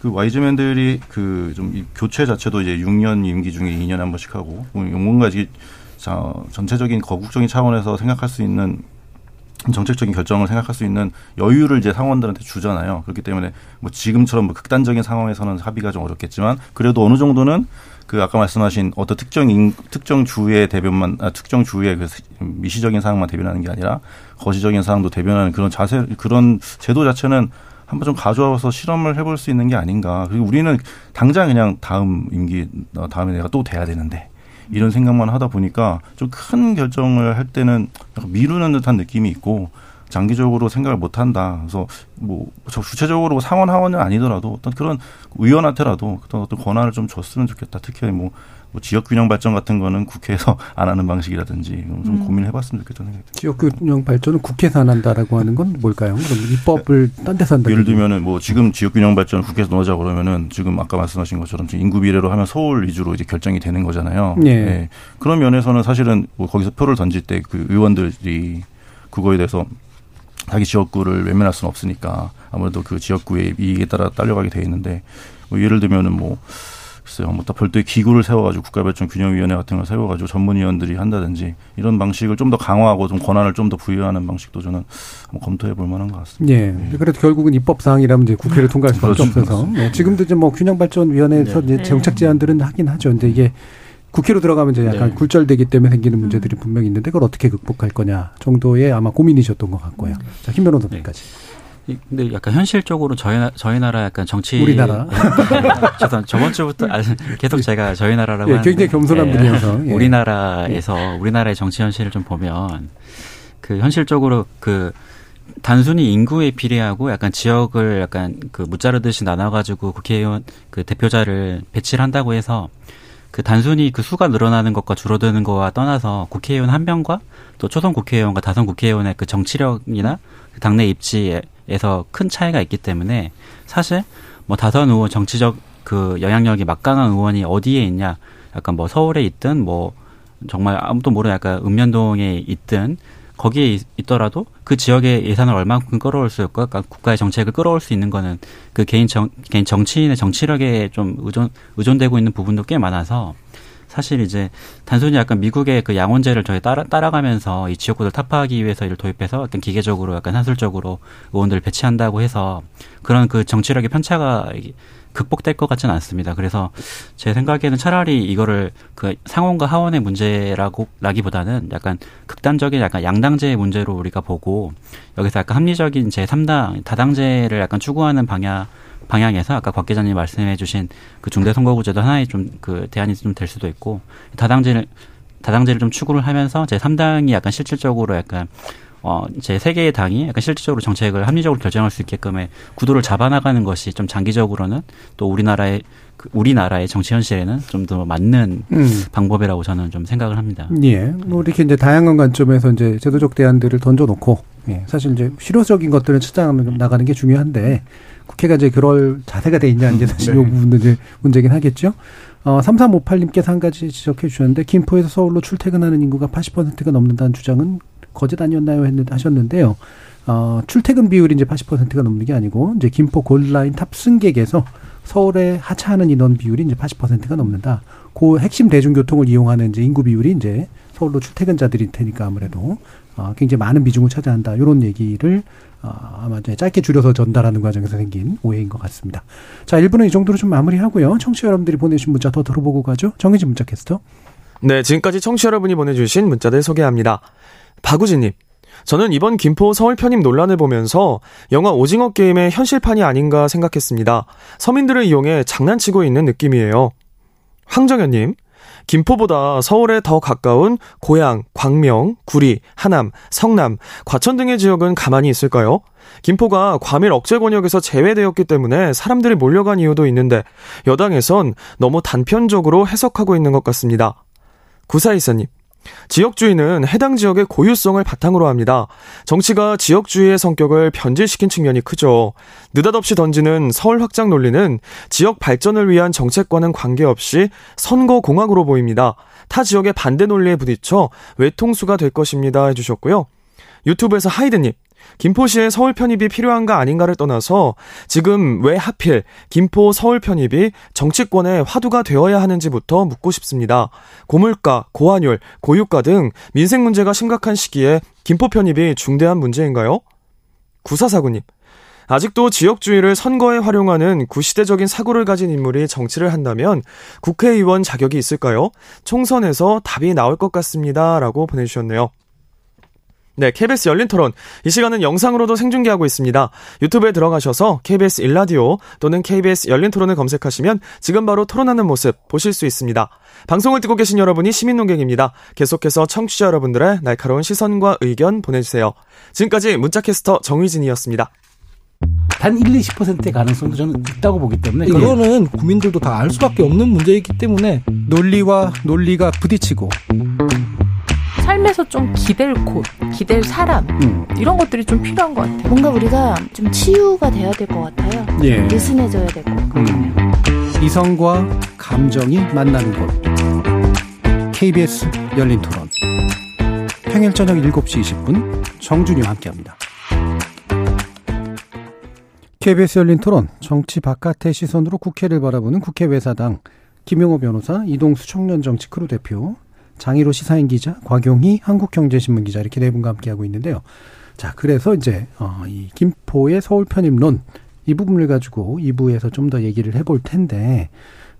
그 와이즈맨들이 그 좀 교체 자체도 이제 6년 임기 중에 2년에 한 번씩 하고 뭐 뭔가 자 전체적인 거국적인 차원에서 생각할 수 있는 정책적인 결정을 생각할 수 있는 여유를 이제 상원들한테 주잖아요. 그렇기 때문에 뭐 지금처럼 뭐 극단적인 상황에서는 합의가 좀 어렵겠지만 그래도 어느 정도는 그 아까 말씀하신 어떤 특정 인, 특정 주의 대변만 아, 특정 주의 그 미시적인 사항만 대변하는 게 아니라 거시적인 사항도 대변하는 그런 자세 그런 제도 자체는 한번 좀 가져와서 실험을 해볼 수 있는 게 아닌가. 그리고 우리는 당장 그냥 다음 임기 어, 다음에 내가 또 돼야 되는데 이런 생각만 하다 보니까 좀 큰 결정을 할 때는 미루는 듯한 느낌이 있고 장기적으로 생각을 못 한다. 그래서 뭐 구체적으로 상원 하원은 아니더라도 어떤 그런 의원한테라도 어떤 어떤 권한을 좀 줬으면 좋겠다. 특히 뭐, 뭐 지역 균형 발전 같은 거는 국회에서 안 하는 방식이라든지 좀 음. 고민을 해봤으면 좋겠다는 생각이 듭니다. 지역 균형 발전은 국회에서 안 한다라고 하는 건 뭘까요? 그럼 입법을 딴 데서 한다. 예를 들면은 뭐 지금 지역 균형 발전 국회에서 넣자 그러면은 지금 아까 말씀하신 것처럼 지금 인구 비례로 하면 서울 위주로 이제 결정이 되는 거잖아요. 예. 그런 면에서는 사실은 뭐 거기서 표를 던질 때 그 의원들이 그거에 대해서 자기 지역구를 외면할 수는 없으니까 아무래도 그 지역구의 이익에 따라 딸려가게 돼 있는데 뭐 예를 들면은 뭐 글쎄요, 뭐다 별도의 기구를 세워가지고 국가발전균형위원회 같은 걸 세워가지고 전문위원들이 한다든지 이런 방식을 좀 더 강화하고 좀 권한을 좀 더 부여하는 방식도 저는 한번 검토해 볼 만한 것 같습니다. 예. 그래도 결국은 입법 사항이라면 이제 국회를 통과할 수밖에 그렇죠. 없어서. 예. 지금도 이제 뭐 균형발전위원회에서 이제 네. 정책 제안들은 하긴 하죠. 근데 이게 국회로 들어가면 이제 약간 네. 굴절되기 때문에 생기는 문제들이 분명히 있는데 그걸 어떻게 극복할 거냐 정도의 아마 고민이셨던 것 같고요. 자, 김 변호사님까지. 이- 근데 약간 현실적으로 저희 나, 저희 나라 약간 정치 우리나라. 죄송 저번 주부터 아, 계속 제가 저희 나라라고 예, 굉장히 겸손한 예. 분이어서. 예. 우리나라에서 우리나라의 정치 현실을 좀 보면 그 현실적으로 그 단순히 인구에 비례하고 약간 지역을 약간 그 무자르듯이 나눠 가지고 국회의원 그 대표자를 배치를 한다고 해서 그 단순히 그 수가 늘어나는 것과 줄어드는 거와 떠나서 국회의원 한 명과 또 초선 국회의원과 다선 국회의원의 그 정치력이나 그 당내 입지에서 큰 차이가 있기 때문에 사실 뭐 다선 의원 정치적 그 영향력이 막강한 의원이 어디에 있냐. 약간 뭐 서울에 있든 뭐 정말 아무도 모르는 약간 읍면동에 있든 거기에 있, 있더라도 그 지역의 예산을 얼마큼 끌어올 수 있고 그러니까 국가의 정책을 끌어올 수 있는 거는 그 개인 정 개인 정치인의 정치력에 좀 의존 의존되고 있는 부분도 꽤 많아서 사실 이제 단순히 약간 미국의 그 양원제를 저희 따라 따라가면서 이 지역구를 타파하기 위해서 이를 도입해서 약간 기계적으로 약간 산술적으로 의원들을 배치한다고 해서 그런 그 정치력의 편차가 극복될 것 같지는 않습니다. 그래서 제 생각에는 차라리 이거를 그 상원과 하원의 문제라고 라기보다는 약간 극단적인 약간 양당제의 문제로 우리가 보고 여기서 약간 합리적인 제 3당 다당제를 약간 추구하는 방향 방향에서 아까 곽 기자님 말씀해 주신 그 중대 선거구제도 하나의 좀 그 대안이 좀 될 수도 있고 다당제를 다당제를 좀 추구를 하면서 제 3당이 약간 실질적으로 약간 어, 제세 개의 당이 약간 실질적으로 정책을 합리적으로 결정할 수 있게끔의 구도를 잡아나가는 것이 좀 장기적으로는 또 우리나라의 그 우리나라의 정치 현실에는 좀 더 맞는 음. 방법이라고 저는 좀 생각을 합니다. 예. 뭐 이렇게 이제 다양한 관점에서 이제 제도적 대안들을 던져놓고, 예. 사실 이제 실효적인 것들을 찾아 나가는 게 중요한데, 국회가 이제 그럴 자세가 돼 있냐, 이제 사실 요 부분도 이제 문제긴 하겠죠. 어, 3358님께서 한 가지 지적해 주셨는데, 김포에서 서울로 출퇴근하는 인구가 80%가 넘는다는 주장은 거짓 아니었나요? 했는데, 하셨는데요. 어, 출퇴근 비율이 이제 80%가 넘는 게 아니고, 이제 김포 골라인 탑승객에서 서울에 하차하는 인원 비율이 이제 80%가 넘는다. 그 핵심 대중교통을 이용하는 이제 인구 비율이 이제 서울로 출퇴근자들일 테니까 아무래도 어, 굉장히 많은 비중을 차지한다. 이런 얘기를 어, 아마 이제 짧게 줄여서 전달하는 과정에서 생긴 오해인 것 같습니다. 자, 1부는 이 정도로 좀 마무리하고요. 청취자 여러분들이 보내주신 문자 더 들어보고 가죠. 정해진 문자 캐스터. 네, 지금까지 청취자 여러분이 보내주신 문자들 소개합니다. 박우진님. 저는 이번 김포 서울 편입 논란을 보면서 영화 오징어 게임의 현실판이 아닌가 생각했습니다. 서민들을 이용해 장난치고 있는 느낌이에요. 황정현님. 김포보다 서울에 더 가까운 고양, 광명, 구리, 하남, 성남, 과천 등의 지역은 가만히 있을까요? 김포가 과밀 억제 권역에서 제외되었기 때문에 사람들이 몰려간 이유도 있는데 여당에선 너무 단편적으로 해석하고 있는 것 같습니다. 구사이사님. 지역주의는 해당 지역의 고유성을 바탕으로 합니다. 정치가 지역주의의 성격을 변질시킨 측면이 크죠. 느닷없이 던지는 서울 확장 논리는 지역 발전을 위한 정책과는 관계없이 선거 공학으로 보입니다. 타 지역의 반대 논리에 부딪혀 외통수가 될 것입니다. 해주셨고요. 유튜브에서 하이드님. 김포시의 서울 편입이 필요한가 아닌가를 떠나서 지금 왜 하필 김포 서울 편입이 정치권의 화두가 되어야 하는지부터 묻고 싶습니다. 고물가, 고환율, 고유가 등 민생 문제가 심각한 시기에 김포 편입이 중대한 문제인가요? 구사사구님. 아직도 지역주의를 선거에 활용하는 구시대적인 사고를 가진 인물이 정치를 한다면 국회의원 자격이 있을까요? 총선에서 답이 나올 것 같습니다. 라고 보내주셨네요. 네, KBS 열린 토론. 이 시간은 영상으로도 생중계하고 있습니다. 유튜브에 들어가셔서 KBS 일라디오 또는 KBS 열린 토론을 검색하시면 지금 바로 토론하는 모습 보실 수 있습니다. 방송을 듣고 계신 여러분이 시민 농객입니다. 계속해서 청취자 여러분들의 날카로운 시선과 의견 보내주세요. 지금까지 문자캐스터 정휘진이었습니다. 단 1, 20%의 가능성도 저는 있다고 보기 때문에 이거는 국민들도 다 알 수밖에 없는 문제이기 때문에 논리와 논리가 부딪히고 삶에서 좀 기댈 곳, 기댈 사람 음. 이런 것들이 좀 필요한 것 같아요. 뭔가 우리가 좀 치유가 돼야 될 것 같아요. 예. 느슨해져야 될 것 같아요. 음. 이성과 감정이 만나는 곳. KBS 열린 토론. 평일 저녁 7시 20분 정준희와 함께합니다. KBS 열린 토론 정치 바깥의 시선으로 국회를 바라보는 국회 외사당 김용호 변호사 이동수 청년 정치 크루 대표 장일호 시사인 기자, 곽용희 한국경제신문 기자 이렇게 네 분과 함께하고 있는데요. 자, 그래서 이제 어, 이 김포의 서울 편입론 이 부분을 가지고 2부에서 좀 더 얘기를 해볼 텐데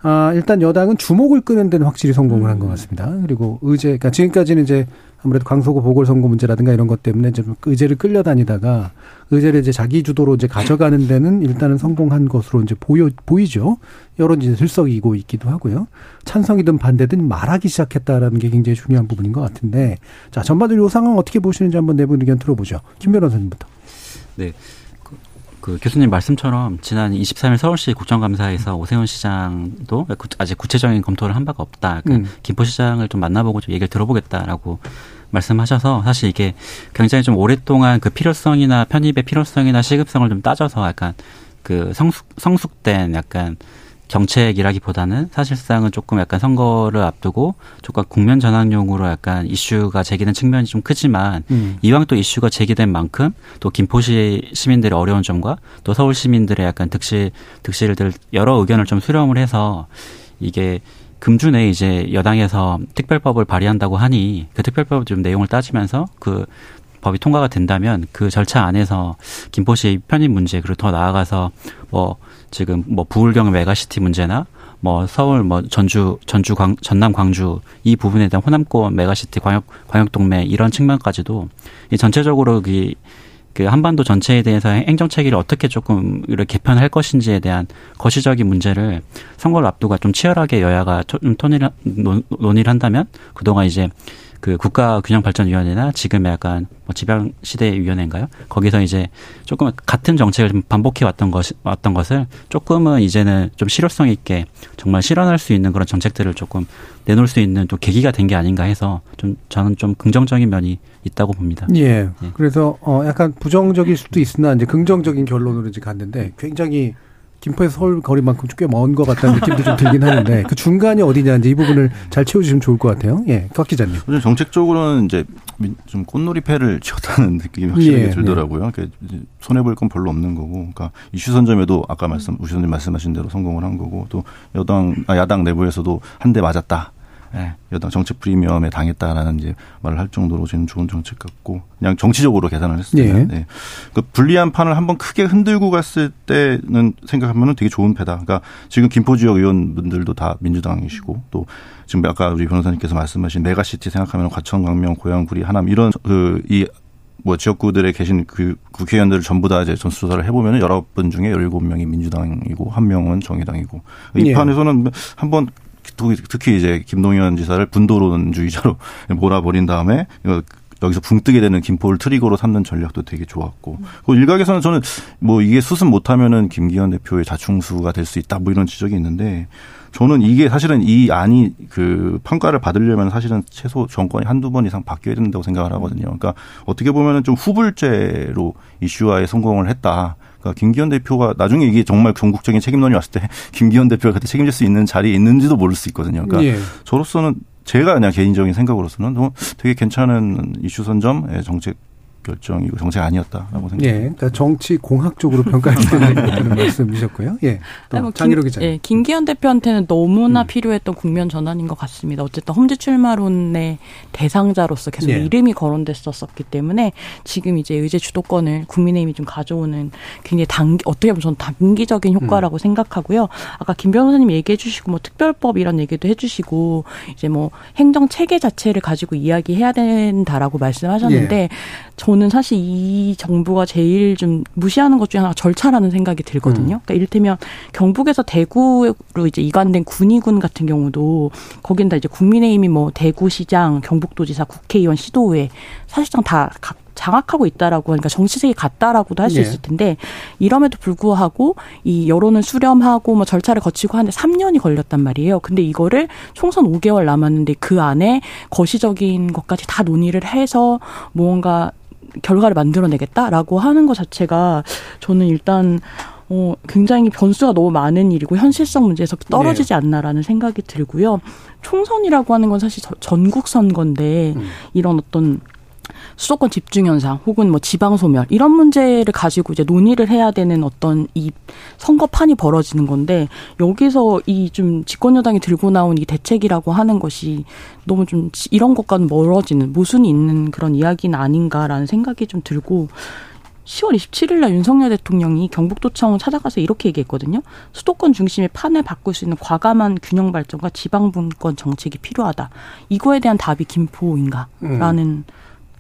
아, 일단 여당은 주목을 끄는 데는 확실히 성공을 한 것 같습니다. 그리고 의제, 그러니까 지금까지는 이제 아무래도 강서구 보궐선거 문제라든가 이런 것 때문에 좀 의제를 끌려다니다가 의제를 이제 자기 주도로 이제 가져가는 데는 일단은 성공한 것으로 이제 보여, 보이죠. 여론 이제 들썩이고 있기도 하고요. 찬성이든 반대든 말하기 시작했다라는 게 굉장히 중요한 부분인 것 같은데 자, 전반적으로 이 상황 어떻게 보시는지 한번 내분 의견 들어보죠. 김 변호사님부터. 네. 그 교수님 말씀처럼 지난 23일 서울시 국정감사에서 오세훈 시장도 아직 구체적인 검토를 한 바가 없다. 그러니까 음. 김포시장을 좀 만나보고 좀 얘기를 들어보겠다라고 말씀하셔서 사실 이게 굉장히 좀 오랫동안 그 필요성이나 편입의 필요성이나 시급성을 좀 따져서 약간 그 성숙 성숙된 약간 정책이라기보다는 사실상은 조금 약간 선거를 앞두고 조금 국면 전환용으로 약간 이슈가 제기된 측면이 좀 크지만 음. 이왕 또 이슈가 제기된 만큼 또 김포시 시민들의 어려운 점과 또 서울 시민들의 약간 득실 득실들 여러 의견을 좀 수렴을 해서 이게 금주 내에 이제 여당에서 특별법을 발의한다고 하니 그 특별법 좀 내용을 따지면서 그 법이 통과가 된다면 그 절차 안에서 김포시 편입 문제 그리고 더 나아가서 뭐 지금 뭐 부울경 메가시티 문제나 뭐 서울 뭐 전주 전주 광 전남 광주 이 부분에 대한 호남권 메가시티 광역 광역 동맹 이런 측면까지도 이 전체적으로 그, 그 한반도 전체에 대해서 행정 체계를 어떻게 조금 이렇게 개편할 것인지에 대한 거시적인 문제를 선거를 앞두고 좀 치열하게 여야가 좀 토의를 논의를 한다면 그동안 이제 그 국가균형발전위원회나 지금의 약간 뭐 지방시대위원회인가요? 거기서 이제 조금 같은 정책을 좀 반복해 왔던 것, 왔던 것을 조금은 이제는 좀 실효성 있게 정말 실현할 수 있는 그런 정책들을 조금 내놓을 수 있는 또 계기가 된 게 아닌가 해서 좀 저는 좀 긍정적인 면이 있다고 봅니다. 예. 예. 그래서 어 약간 부정적일 수도 있으나 이제 긍정적인 결론으로 이제 갔는데 굉장히 김포에서 서울 거리만큼 꽤 먼 것 같다는 느낌도 좀 들긴 하는데 그 중간이 어디냐 이제 이 부분을 잘 채워주시면 좋을 것 같아요. 예, 곽 기자님. 정책적으로는 이제 좀 꽃놀이패를 쥐었다는 느낌이 확실히 예, 들더라고요. 예. 손해 볼 건 별로 없는 거고, 그러니까 이슈 선점에도 아까 말씀 우시선님 말씀하신 대로 성공을 한 거고 또 여당 아, 야당 내부에서도 한 대 맞았다. 예, 여당 정책 프리미엄에 당했다라는 이제 말을 할 정도로 저는 좋은 정책 같고 그냥 정치적으로 계산을 했습니다. 예. 네. 그 불리한 판을 한번 크게 흔들고 갔을 때는 생각하면은 되게 좋은 패다. 그러니까 지금 김포 지역 의원분들도 다 민주당이시고 또 지금 아까 우리 변호사님께서 말씀하신 메가시티 생각하면 과천, 광명, 고양, 구리, 하남 이런 그이 뭐 지역구들에 계신 그 국회의원들을 전부 다 이제 전수조사를 해보면 은 열아홉 분 중에 열일곱 명이 민주당이고 한 명은 정의당이고 이 예. 판에서는 한번 특히 이제 김동연 지사를 분도론주의자로 몰아버린 다음에 여기서 붕 뜨게 되는 김포를 트리거로 삼는 전략도 되게 좋았고 그 일각에서는 저는 뭐 이게 수습 못하면은 김기현 대표의 자충수가 될 수 있다 뭐 이런 지적이 있는데 저는 이게 사실은 이 안이 그 평가를 받으려면 사실은 최소 정권이 한두 번 이상 바뀌어야 된다고 생각을 하거든요. 그러니까 어떻게 보면은 좀 후불죄로 이슈화에 성공을 했다. 그러니까 김기현 대표가 나중에 이게 정말 전국적인 책임론이 왔을 때 김기현 대표가 그때 책임질 수 있는 자리에 있는지도 모를 수 있거든요. 그러니까 예. 저로서는 제가 그냥 개인적인 생각으로서는 뭐 되게 괜찮은 이슈 선점의 정책 결정이고 정책 아니었다라고 생각합니다. 예, 그러니까 정치 공학적으로 평가할 그런 말씀이셨고요. 예, 또뭐 장기로 김, 기자님. 예, 김기현 대표한테는 너무나 필요했던 국면 전환인 것 같습니다. 어쨌든 험지 출마론의 대상자로서 계속 예. 이름이 거론됐었기 때문에 지금 이제 의제 주도권을 국민의힘이 좀 가져오는 굉장히 단기 어떻게 보면 저는 단기적인 효과라고 생각하고요. 아까 김 변호사님 얘기해 주시고 뭐 특별법 이런 얘기도 해 주시고 이제 뭐 행정 체계 자체를 가지고 이야기해야 된다라고 말씀하셨는데 저는 사실 이 정부가 제일 좀 무시하는 것 중에 하나가 절차라는 생각이 들거든요. 그러니까 이를테면 경북에서 대구로 이제 이관된 군의군 같은 경우도 거긴 다 이제 국민의힘이 뭐 대구시장, 경북도지사, 국회의원, 시도의회 사실상 다 각 장악하고 있다라고 하니까 정치색이 같다라고도 할수 예. 있을 텐데 이럼에도 불구하고 이 여론을 수렴하고 뭐 절차를 거치고 하는데 3년이 걸렸단 말이에요. 근데 이거를 총선 5개월 남았는데 그 안에 거시적인 것까지 다 논의를 해서 무언가 결과를 만들어내겠다라고 하는 것 자체가 저는 일단 어, 굉장히 변수가 너무 많은 일이고 현실성 문제에서 떨어지지 않나라는 생각이 들고요. 총선이라고 하는 건 사실 저- 전국 선거인데 이런 어떤 수도권 집중 현상 혹은 뭐 지방 소멸 이런 문제를 가지고 이제 논의를 해야 되는 어떤 이 선거판이 벌어지는 건데 여기서 이 좀 집권 여당이 들고 나온 이 대책이라고 하는 것이 너무 좀 지- 이런 것과는 멀어지는 모순이 있는 그런 이야기는 아닌가라는 생각이 좀 들고 10월 27일 날 윤석열 대통령이 경북도청을 찾아가서 이렇게 얘기했거든요. 수도권 중심의 판을 바꿀 수 있는 과감한 균형 발전과 지방 분권 정책이 필요하다. 이거에 대한 답이 김포인가라는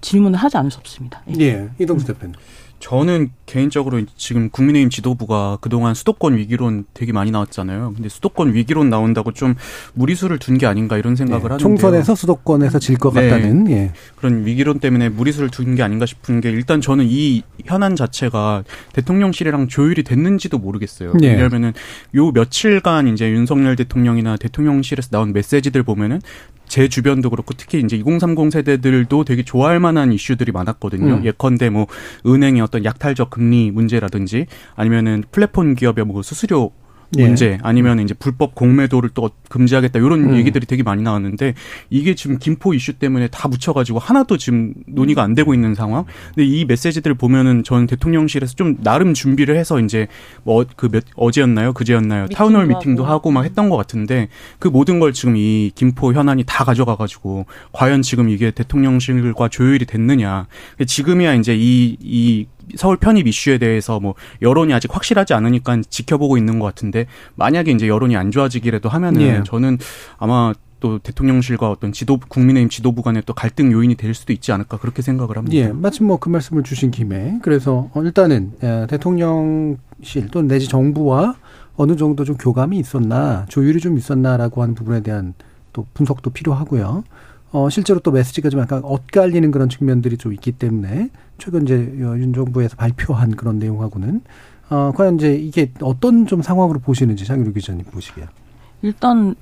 질문을 하지 않을 수 없습니다. 예. 예, 이동수 대표님. 저는 개인적으로 지금 국민의힘 지도부가 그동안 수도권 위기론 되게 많이 나왔잖아요. 근데 수도권 위기론 나온다고 좀 무리수를 둔 게 아닌가 이런 생각을 예, 하는데요. 총선에서 수도권에서 질것 네. 같다는 예. 그런 위기론 때문에 무리수를 둔 게 아닌가 싶은 게 일단 저는 이 현안 자체가 대통령실이랑 조율이 됐는지도 모르겠어요. 예. 왜냐하면은 요 며칠간 이제 윤석열 대통령이나 대통령실에서 나온 메시지들 보면은 제 주변도 그렇고 특히 이제 2030 세대들도 되게 좋아할 만한 이슈들이 많았거든요. 음. 예컨대 뭐 은행의 어떤 약탈적 금리 문제라든지 아니면은 플랫폼 기업의 뭐 수수료 예. 문제 아니면 이제 불법 공매도를 또 금지하겠다 이런 음. 얘기들이 되게 많이 나왔는데 이게 지금 김포 이슈 때문에 다 묻혀가지고 하나도 지금 논의가 안 되고 있는 상황. 근데 이 메시지들 보면은 전 대통령실에서 좀 나름 준비를 해서 이제 뭐그 어제였나요, 그제였나요, town hall meeting도 미팅도 하고. 하고 막 했던 것 같은데 그 모든 걸 지금 이 김포 현안이 다 가져가가지고 과연 지금 이게 대통령실과 조율이 됐느냐. 지금이야 이제 이, 이 서울 편입 이슈에 대해서 뭐 여론이 아직 확실하지 않으니까 지켜보고 있는 것 같은데 만약에 이제 여론이 안 좋아지기라도 하면은 예. 저는 아마 또 대통령실과 어떤 지도 국민의힘 지도부 간의 또 갈등 요인이 될 수도 있지 않을까 그렇게 생각을 합니다. 예, 마침 뭐 그 말씀을 주신 김에 그래서 어, 일단은 예, 대통령실 또는 내지 정부와 어느 정도 좀 교감이 있었나 조율이 좀 있었나라고 하는 부분에 대한 또 분석도 필요하고요. 어, 실제로 또 메시지가 좀 약간 엇갈리는 그런 측면들이 좀 있기 때문에 최근 이제 어, 윤 정부에서 발표한 그런 내용하고는 어, 과연 이제 이게 어떤 좀 상황으로 보시는지 장유루 기자님 보시기에. 일단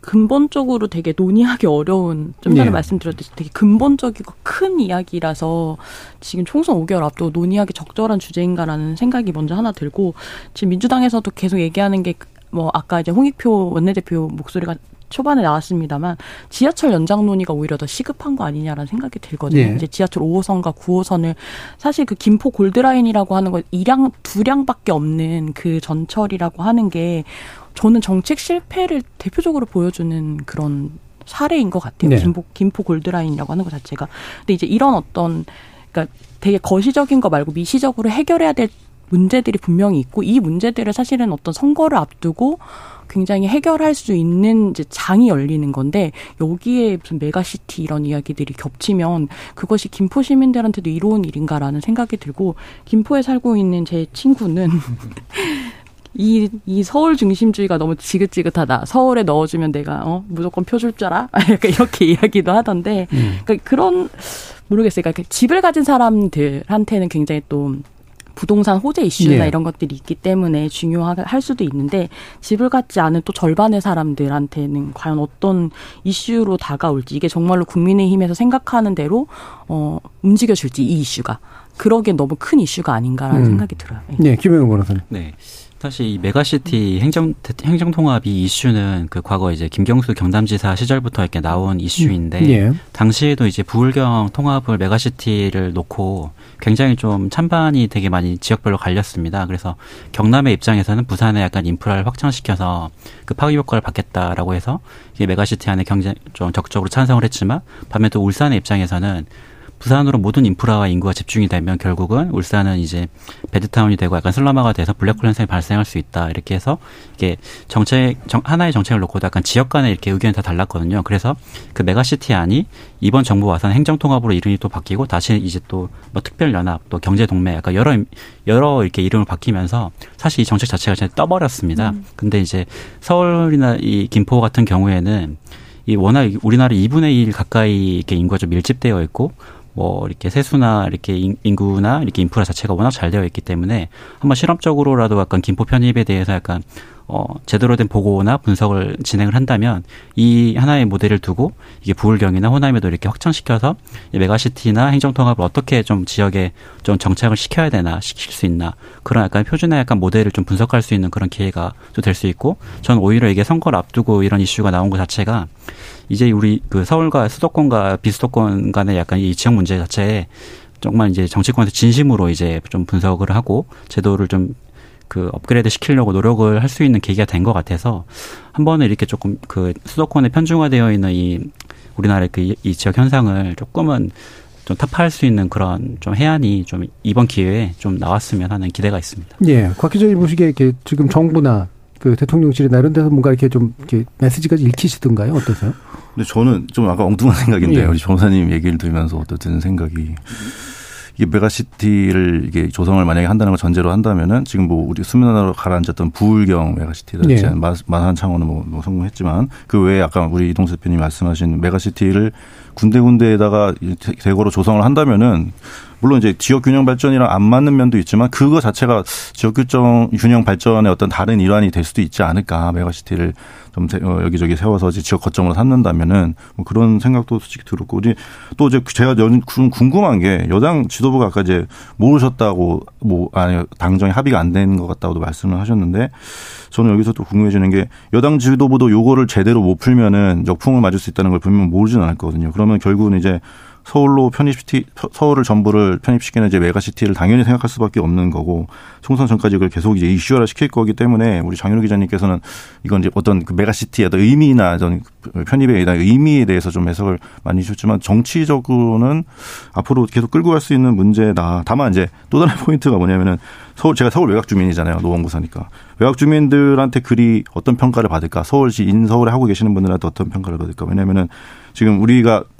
근본적으로 되게 논의하기 어려운 좀 전에 예. 말씀드렸듯이 되게 근본적이고 큰 이야기라서 지금 총선 5개월 앞두고 논의하기 적절한 주제인가라는 생각이 먼저 하나 들고 지금 민주당에서도 계속 얘기하는 게 뭐 아까 이제 홍익표 원내대표 목소리가 초반에 나왔습니다만 지하철 연장 논의가 오히려 더 시급한 거 아니냐라는 생각이 들거든요. 예. 이제 지하철 5호선과 9호선을 사실 그 김포 골드라인이라고 하는 건 이량 두 량밖에 없는 그 전철이라고 하는 게 저는 정책 실패를 대표적으로 보여주는 그런 사례인 것 같아요. 네. 김포, 김포 골드라인이라고 하는 것 자체가. 근데 이제 이런 어떤 그러니까 되게 거시적인 거 말고 미시적으로 해결해야 될 문제들이 분명히 있고 이 문제들을 사실은 어떤 선거를 앞두고 굉장히 해결할 수 있는 이제 장이 열리는 건데 여기에 무슨 메가시티 이런 이야기들이 겹치면 그것이 김포 시민들한테도 이로운 일인가라는 생각이 들고 김포에 살고 있는 제 친구는 이, 이 서울 중심주의가 너무 지긋지긋하다. 서울에 넣어주면 내가, 어, 무조건 표 줄 줄 알아? 약간 이렇게 이야기도 하던데. 음. 그러니까 그런, 모르겠어요. 그러니까 집을 가진 사람들한테는 굉장히 또 부동산 호재 이슈나 예. 이런 것들이 있기 때문에 중요할 수도 있는데 집을 갖지 않은 또 절반의 사람들한테는 과연 어떤 이슈로 다가올지 이게 정말로 국민의힘에서 생각하는 대로 어 움직여줄지 이 이슈가 그러기엔 너무 큰 이슈가 아닌가라는 음. 생각이 들어요. 예. 네, 김영우 변호사님. 네. 사실 이 메가시티 행정 행정 통합이 이슈는 그 과거 이제 김경수 경남지사 시절부터 이렇게 나온 이슈인데 예. 당시에도 이제 부울경 통합을 메가시티를 놓고 굉장히 좀 찬반이 되게 많이 지역별로 갈렸습니다. 그래서 경남의 입장에서는 부산에 약간 인프라를 확장시켜서 그 파급 효과를 받겠다라고 해서 이게 메가시티 안에 굉장히 좀 적극적으로 찬성을 했지만 반면 또 울산의 입장에서는 부산으로 모든 인프라와 인구가 집중이 되면 결국은 울산은 이제 베드타운이 되고 약간 슬럼화가 돼서 블랙홀 현상이 발생할 수 있다. 이렇게 해서 이게 정책 정, 하나의 정책을 놓고도 약간 지역 간에 이렇게 의견이 다 달랐거든요. 그래서 그 메가시티 안이 이번 정부 와서는 행정통합으로 이름이 또 바뀌고 다시 이제 또 뭐 특별연합 또 경제동맹 약간 여러 여러 이렇게 이름을 바뀌면서 사실 이 정책 자체가 진짜 떠버렸습니다. 근데 이제 서울이나 이 김포 같은 경우에는 이 워낙 우리나라 2분의 1 가까이 이렇게 인구가 좀 밀집되어 있고 뭐 이렇게 세수나 이렇게 인- 인구나 이렇게 인프라 자체가 워낙 잘 되어 있기 때문에 한번 실험적으로라도 약간 김포 편입에 대해서 약간 어 제대로 된 보고나 분석을 진행을 한다면 이 하나의 모델을 두고 이게 부울경이나 호남에도 이렇게 확장시켜서 이 메가시티나 행정 통합을 어떻게 좀 지역에 좀 정착을 시켜야 되나 시킬 수 있나 그런 약간 표준의 약간 모델을 좀 분석할 수 있는 그런 기회가 또 될 수 있고 저는 오히려 이게 선거를 앞두고 이런 이슈가 나온 것 자체가 이제 우리 그 서울과 수도권과 비수도권 간의 약간 이 지역 문제 자체에 정말 이제 정치권에서 진심으로 이제 좀 분석을 하고 제도를 좀 그 업그레이드 시키려고 노력을 할 수 있는 계기가 된 것 같아서 한 번은 이렇게 조금 그 수도권에 편중화되어 있는 이 우리나라의 그 이 지역 현상을 조금은 좀 타파할 수 있는 그런 좀 해안이 좀 이번 기회에 좀 나왔으면 하는 기대가 있습니다. 예, 곽 기자님 보시기에 이렇게 지금 정부나 그 대통령실이나 이런 데서 뭔가 이렇게 좀 이렇게 메시지가 읽히시던가요? 어떠세요? 근데 저는 좀 아까 엉뚱한 생각인데 예. 우리 변호사님 얘기를 들으면서 어떤 생각이 이게 메가시티를 이게 조성을 만약에 한다는 걸 전제로 한다면은 지금 뭐 우리 수면으로 가라앉았던 부울경 메가시티다 예. 예. 마산 창원은 뭐, 뭐 성공했지만 그 외에 아까 우리 이동수 대표님 말씀하신 메가시티를 군데군데에다가 대거로 조성을 한다면은 물론 이제 지역 균형 발전이랑 안 맞는 면도 있지만 그거 자체가 지역 균형 균형 발전의 어떤 다른 일환이 될 수도 있지 않을까 메가시티를 좀 세- 어, 여기저기 세워서 이제 지역 거점으로 삼는다면은 뭐 그런 생각도 솔직히 들었고 우리 또 이제 제가 궁금한 게 여당 지도부가 아까 이제 모르셨다고 뭐 아니 당정이 합의가 안 된 것 같다고도 말씀을 하셨는데 저는 여기서 또 궁금해지는 게 여당 지도부도 요거를 제대로 못 풀면은 역풍을 맞을 수 있다는 걸 분명 모르진 않았거든요. 그러면 결국은 이제 서울로 편입시티 서울을 전부를 편입시키는 이제 메가시티를 당연히 생각할 수밖에 없는 거고 총선 전까지 그걸 계속 이제 이슈화를 시킬 거기 때문에 우리 장윤호 기자님께서는 이건 이제 어떤 그 메가시티의 어떤 의미나 어떤 편입에 대한 의미에 대해서 좀 해석을 많이 주셨지만 정치적으로는 앞으로 계속 끌고 갈 수 있는 문제다. 다만 이제 또 다른 포인트가 뭐냐면은 서울 제가 서울 외곽 주민이잖아요. 노원구 사니까 외곽 주민들한테 그리 어떤 평가를 받을까? 서울시 인서울에 하고 계시는 분들한테 어떤 평가를 받을까? 왜냐면은 지금 우리가 사-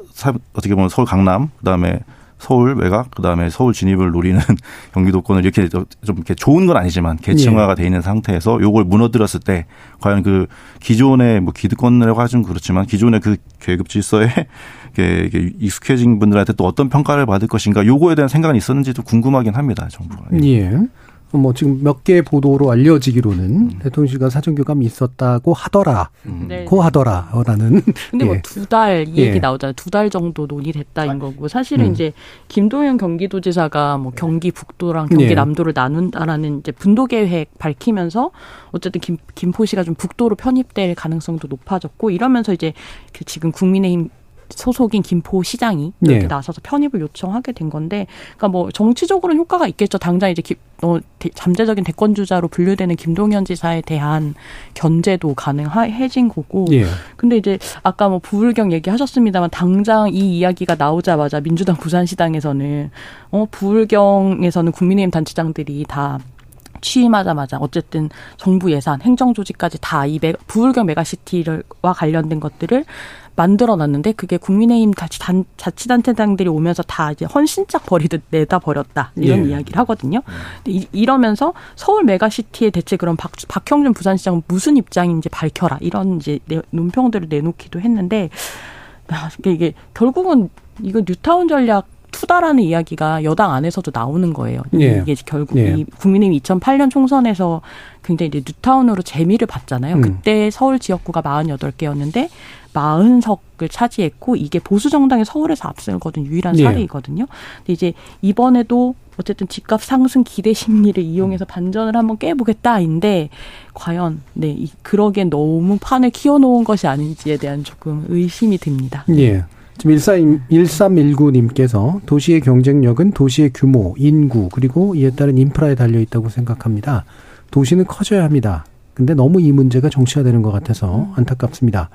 어떻게 보면 서울 강남 그다음에 서울 외곽 그다음에 서울 진입을 노리는 경기도권을 이렇게 좀 이렇게 좋은 건 아니지만 계층화가 돼 있는 상태에서 요걸 무너뜨렸을 때 과연 그 기존의 뭐 기득권이라고 하긴 그렇지만 기존의 그 계급 질서에 이게 익숙해진 분들한테 또 어떤 평가를 받을 것인가 요거에 대한 생각은 있었는지도 궁금하긴 합니다 정부가. 예. 뭐 지금 몇개 보도로 알려지기로는 대통령실과 사정교감이 있었다고 하더라, 네. 고 하더라라는. 근데 예. 뭐두 달이 예. 얘기 나오잖아요. 두 달 정도 논의됐다인 거고 사실은 음. 이제 김도현 경기도지사가 뭐 경기 북도랑 경기 예. 남도를 나눈다라는 이제 분도 계획 밝히면서 어쨌든 김 김포시가 좀 북도로 편입될 가능성도 높아졌고 이러면서 이제 그 지금 국민의힘 소속인 김포시장이 이렇게 네. 나서서 편입을 요청하게 된 건데, 그러니까 뭐 정치적으로는 효과가 있겠죠. 당장 이제 기, 어, 대, 잠재적인 대권 주자로 분류되는 김동연 지사에 대한 견제도 가능해진 거고. 예. 근데 이제 아까 뭐 부울경 얘기하셨습니다만 당장 이 이야기가 나오자마자 민주당 부산시당에서는 어 부울경에서는 국민의힘 단체장들이 다 취임하자마자 어쨌든 정부 예산, 행정 조직까지 다 이 부울경 메가시티와 관련된 것들을 만들어 놨는데 그게 국민의힘 자치 단, 자치단체장들이 오면서 다 이제 헌신짝 버리듯 내다 버렸다 이런 예. 이야기를 하거든요. 근데 이, 이러면서 서울 메가시티에 대체 그럼 박, 박형준 부산시장은 무슨 입장인지 밝혀라 이런 이제 내, 논평들을 내놓기도 했는데 아, 이게, 이게 결국은 이거 뉴타운 전략 two다라는 이야기가 여당 안에서도 나오는 거예요. 예. 이게 결국 예. 이 국민의힘 2008년 총선에서 굉장히 이제 뉴타운으로 재미를 봤잖아요. 음. 그때 서울 지역구가 48개였는데 40석을 차지했고 이게 보수 정당이 서울에서 앞서거든 유일한 예. 사례이거든요. 근데 이제 이번에도 어쨌든 집값 상승 기대 심리를 이용해서 반전을 한번 깨보겠다인데 과연 네 이, 그러기엔 너무 판을 키워놓은 것이 아닌지에 대한 조금 의심이 듭니다. 예. 지금 13, 1319님께서 도시의 경쟁력은 도시의 규모, 인구, 그리고 이에 따른 인프라에 달려 있다고 생각합니다. 도시는 커져야 합니다. 근데 너무 이 문제가 정치화되는 것 같아서 안타깝습니다.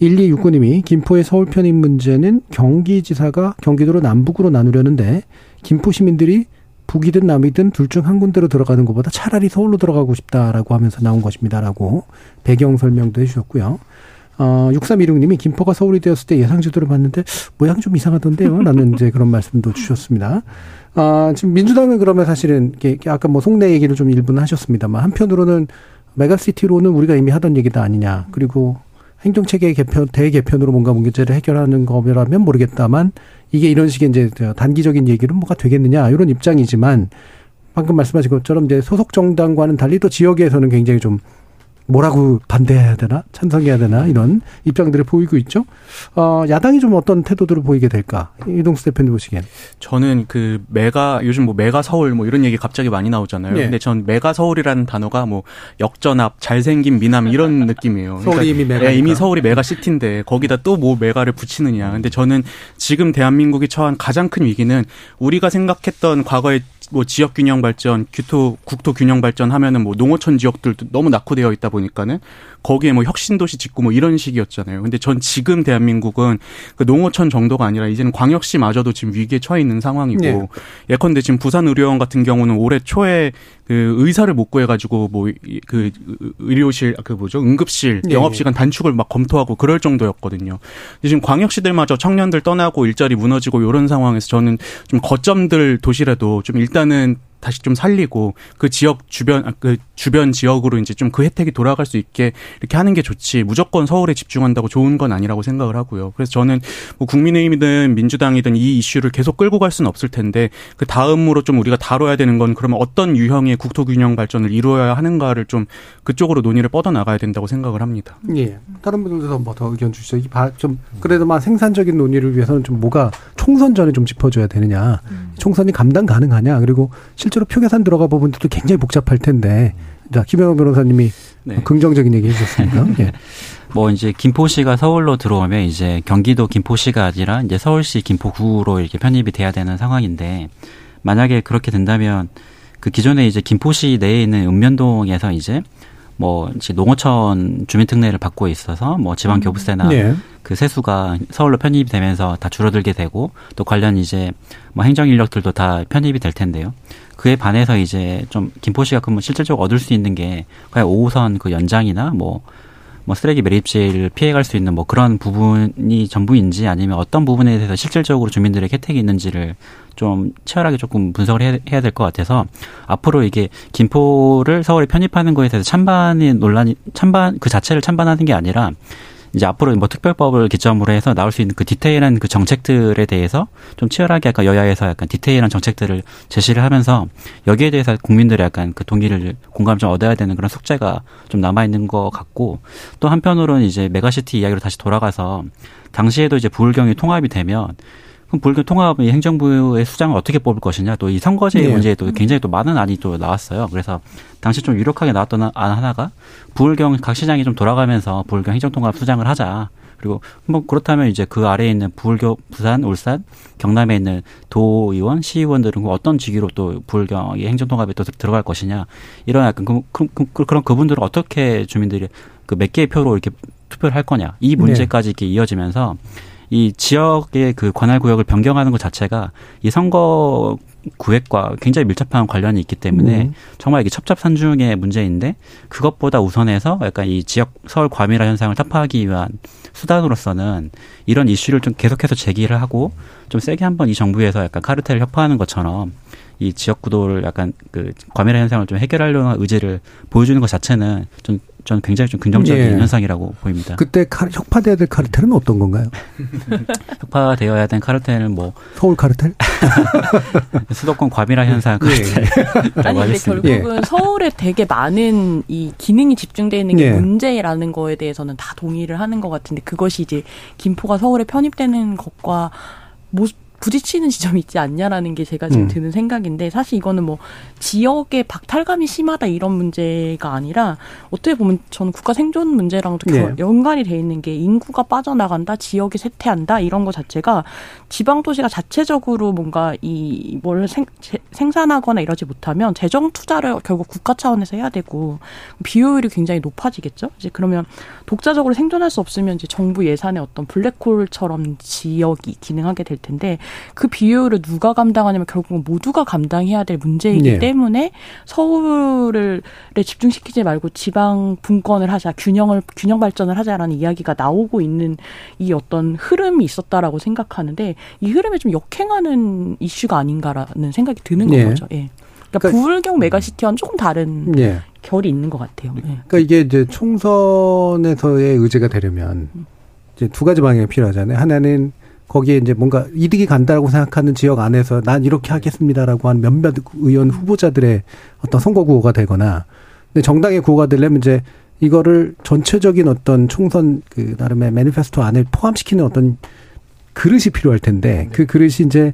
1269님이 김포의 서울 편입 문제는 경기지사가 경기도로 남북으로 나누려는데 김포 시민들이 북이든 남이든 둘 중 한 군데로 들어가는 것보다 차라리 서울로 들어가고 싶다라고 하면서 나온 것입니다라고 배경 설명도 해주셨고요. 어, 6316님이 김포가 서울이 되었을 때 예상 지도를 봤는데 모양 좀 이상하던데요. 라는 이제 그런 말씀도 주셨습니다. 아, 지금 민주당은 그러면 사실은 아까 뭐 속내 얘기를 좀 일부는 하셨습니다만 한편으로는 메가시티로는 우리가 이미 하던 얘기다 아니냐. 그리고 행정체계 개편, 대개편으로 뭔가 문제를 해결하는 거라면 모르겠다만 이게 이런 식의 이제 단기적인 얘기는 뭐가 되겠느냐. 이런 입장이지만 방금 말씀하신 것처럼 이제 소속 정당과는 달리 또 지역에서는 굉장히 좀 뭐라고 반대해야 되나 찬성해야 되나 이런 입장들을 보이고 있죠. 어, 야당이 좀 어떤 태도들을 보이게 될까 이동수 대표님 보시기엔. 저는 그 메가 요즘 뭐 메가 서울 뭐 이런 얘기 갑자기 많이 나오잖아요. 네. 근데 전 메가 서울이라는 단어가 뭐 역전앞, 잘생긴 미남 이런 느낌이에요. 서울이 이미 메가니까. 예, 이미 서울이 메가 시티인데 거기다 또 뭐 메가를 붙이느냐. 근데 저는 지금 대한민국이 처한 가장 큰 위기는 우리가 생각했던 과거의 뭐 지역 균형 발전, 규토 국토 균형 발전 하면은 뭐 농어촌 지역들도 너무 낙후되어 있다 보니까는 거기에 뭐 혁신 도시 짓고 뭐 이런 식이었잖아요. 근데 전 지금 대한민국은 그 농어촌 정도가 아니라 이제는 광역시마저도 지금 위기에 처해 있는 상황이고 네. 예컨대 지금 부산 의료원 같은 경우는 올해 초에 그 의사를 못 구해가지고 뭐 그 의료실 그 뭐죠 응급실 네. 영업 시간 단축을 막 검토하고 그럴 정도였거든요. 지금 광역시들마저 청년들 떠나고 일자리 무너지고 이런 상황에서 저는 좀 거점들 도시라도 좀 일단은 다시 좀 살리고 그 지역 주변 아, 그 주변 지역으로 이제 좀 그 혜택이 돌아갈 수 있게 이렇게 하는 게 좋지 무조건 서울에 집중한다고 좋은 건 아니라고 생각을 하고요. 그래서 저는 뭐 국민의힘이든 민주당이든 이 이슈를 계속 끌고 갈 수는 없을 텐데 그 다음으로 좀 우리가 다뤄야 되는 건 그러면 어떤 유형의 국토 균형 발전을 이루어야 하는가를 좀 그쪽으로 논의를 뻗어 나가야 된다고 생각을 합니다. 예. 다른 분들도 뭐 더 의견 주시죠. 이 바- 좀 그래도 막 생산적인 논의를 위해서는 좀 뭐가 총선 전에 좀 짚어줘야 되느냐. 총선이 감당 가능하냐. 그리고 실제로 표 계산 들어가 부분들도 굉장히 복잡할 텐데. 자, 김영호 변호사님이 네. 긍정적인 얘기 해주셨습니다. 예. 뭐 이제 김포시가 서울로 들어오면 이제 경기도 김포시가 아니라 이제 서울시 김포구로 이렇게 편입이 돼야 되는 상황인데 만약에 그렇게 된다면 그 기존에 이제 김포시 내에 있는 읍면동에서 이제 뭐 이제 농어촌 주민특례를 받고 있어서 뭐 지방 교부세나 네. 그 세수가 서울로 편입이 되면서 다 줄어들게 되고 또 관련 이제 뭐 행정 인력들도 다 편입이 될 텐데요. 그에 반해서 이제 좀 김포시가 그러면 실질적으로 얻을 수 있는 게 그냥 5호선 그 연장이나 뭐 뭐 쓰레기 매립지를 피해갈 수 있는 뭐 그런 부분이 전부인지 아니면 어떤 부분에 대해서 실질적으로 주민들의 혜택이 있는지를 좀 치열하게 조금 분석을 해야, 해야 될 것 같아서 앞으로 이게 김포를 서울에 편입하는 거에 대해서 찬반의 논란이 찬반 그 자체를 찬반하는 게 아니라 이제 앞으로 뭐 특별법을 기점으로 해서 나올 수 있는 그 디테일한 그 정책들에 대해서 좀 치열하게 약간 여야에서 약간 디테일한 정책들을 제시를 하면서 여기에 대해서 국민들의 약간 그 동의를 공감 좀 얻어야 되는 그런 숙제가 좀 남아 있는 것 같고 또 한편으로는 이제 메가시티 이야기로 다시 돌아가서 당시에도 이제 부울경이 통합이 되면 그럼 부울경 통합의 행정부의 수장을 어떻게 뽑을 것이냐 또 이 선거제 네. 문제에 또 굉장히 또 많은 안이 또 나왔어요. 그래서 당시 좀 유력하게 나왔던 안 하나가 부울경 각 시장이 좀 돌아가면서 부울경 행정통합 수장을 하자. 그리고 뭐 그렇다면 이제 그 아래에 있는 부울교 부산, 울산, 경남에 있는 도의원, 시의원들은 어떤 직위로 또 부울경의 행정통합에 또 들어갈 것이냐 이런 약간 그, 그, 그, 그런 그분들은 어떻게 주민들이 그 몇 개의 표로 이렇게 투표를 할 거냐 이 문제까지 이렇게 이어지면서 이 지역의 그 관할 구역을 변경하는 것 자체가 이 선거 구획과 굉장히 밀접한 관련이 있기 때문에 음. 정말 이게 첩첩산중의 문제인데 그것보다 우선해서 약간 이 지역 서울 과밀화 현상을 타파하기 위한 수단으로서는 이런 이슈를 좀 계속해서 제기를 하고 좀 세게 한번 이 정부에서 약간 카르텔을 협파하는 것처럼 이 지역 구도를 약간 그 과밀화 현상을 좀 해결하려는 의지를 보여주는 것 자체는 좀 저는 굉장히 좀 긍정적인 예. 현상이라고 보입니다. 그때 카, 혁파돼야 될 카르텔은 어떤 건가요? 혁파되어야 된 카르텔은 뭐 서울 카르텔? 수도권 과밀화 현상 예. 카르텔. 예. 아니 근데 결국은 예. 서울에 되게 많은 이 기능이 집중되어 있는 게 예. 문제라는 거에 대해서는 다 동의를 하는 것 같은데 그것이 이제 김포가 서울에 편입되는 것과 모 부딪히는 지점이 있지 않냐라는 게 제가 지금 음. 드는 생각인데 사실 이거는 뭐 지역의 박탈감이 심하다 이런 문제가 아니라 어떻게 보면 저는 국가 생존 문제랑도 네. 연관이 돼 있는 게 인구가 빠져나간다 지역이 쇠퇴한다 이런 거 자체가 지방 도시가 자체적으로 뭔가 이 뭘 생산하거나 이러지 못하면 재정 투자를 결국 국가 차원에서 해야 되고 비효율이 굉장히 높아지겠죠 이제 그러면 독자적으로 생존할 수 없으면 이제 정부 예산의 어떤 블랙홀처럼 지역이 기능하게 될 텐데 그 비효율을 누가 감당하냐면 결국은 모두가 감당해야 될 문제이기 네. 때문에 서울을 집중시키지 말고 지방 분권을 하자, 균형을 균형 발전을 하자라는 이야기가 나오고 있는 이 어떤 흐름이 있었다라고 생각하는데 이 흐름에 좀 역행하는 이슈가 아닌가라는 생각이 드는 네. 거죠. 예. 그러니까, 그러니까 부울경 메가시티와는 조금 다른 네. 결이 있는 것 같아요. 네. 그러니까 이게 이제 총선에서의 의제가 되려면 이제 두 가지 방향이 필요하잖아요. 하나는 거기에 이제 뭔가 이득이 간다고 생각하는 지역 안에서 난 이렇게 하겠습니다라고 한 몇몇 의원 후보자들의 어떤 선거 구호가 되거나 근데 정당의 구호가 되려면 이제 이거를 전체적인 어떤 총선 그 나름의 매니페스토 안에 포함시키는 어떤 그릇이 필요할 텐데 그 그릇이 이제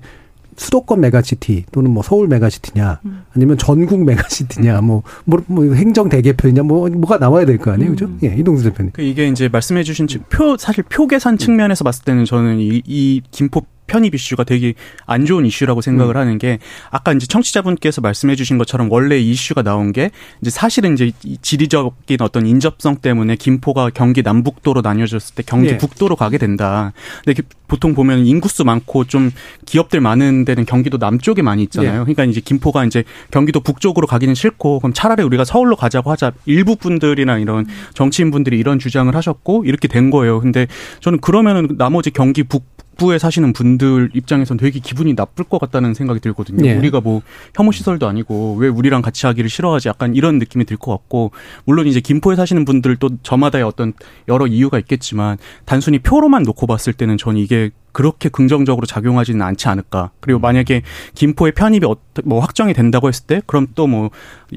수도권 메가시티 또는 뭐 서울 메가시티냐 음. 아니면 전국 메가시티냐 뭐, 뭐, 뭐 행정 대개편이냐 뭐 뭐가 나와야 될 거 아니에요, 그죠? 음. 예, 이동수 대표님. 그 이게 이제 말씀해주신 표 사실 표 계산 측면에서 봤을 때는 저는 이, 이 김포 편입 이슈가 되게 안 좋은 이슈라고 생각을 음. 하는 게 아까 이제 청취자분께서 말씀해 주신 것처럼 원래 이슈가 나온 게 이제 사실은 이제 지리적인 어떤 인접성 때문에 김포가 경기 남북도로 나뉘어졌을 때 경기 예. 북도로 가게 된다. 근데 보통 보면 인구수 많고 좀 기업들 많은 데는 경기도 남쪽에 많이 있잖아요. 예. 그러니까 이제 김포가 이제 경기도 북쪽으로 가기는 싫고 그럼 차라리 우리가 서울로 가자고 하자. 일부 분들이나 이런 정치인 분들이 이런 주장을 하셨고 이렇게 된 거예요. 근데 저는 그러면은 나머지 경기 북 북부에 사시는 분들 입장에선 되게 기분이 나쁠 것 같다는 생각이 들거든요. 네. 우리가 뭐 혐오 시설도 아니고 왜 우리랑 같이 하기를 싫어하지 약간 이런 느낌이 들 것 같고 물론 이제 김포에 사시는 분들도 저마다의 어떤 여러 이유가 있겠지만 단순히 표로만 놓고 봤을 때는 전 이게 이제 그렇게 긍정적으로 작용하지는 않지 않을까. 그리고 음. 만약에 김포의 편입이 뭐 확정이 된다고 했을 때 그럼 또 뭐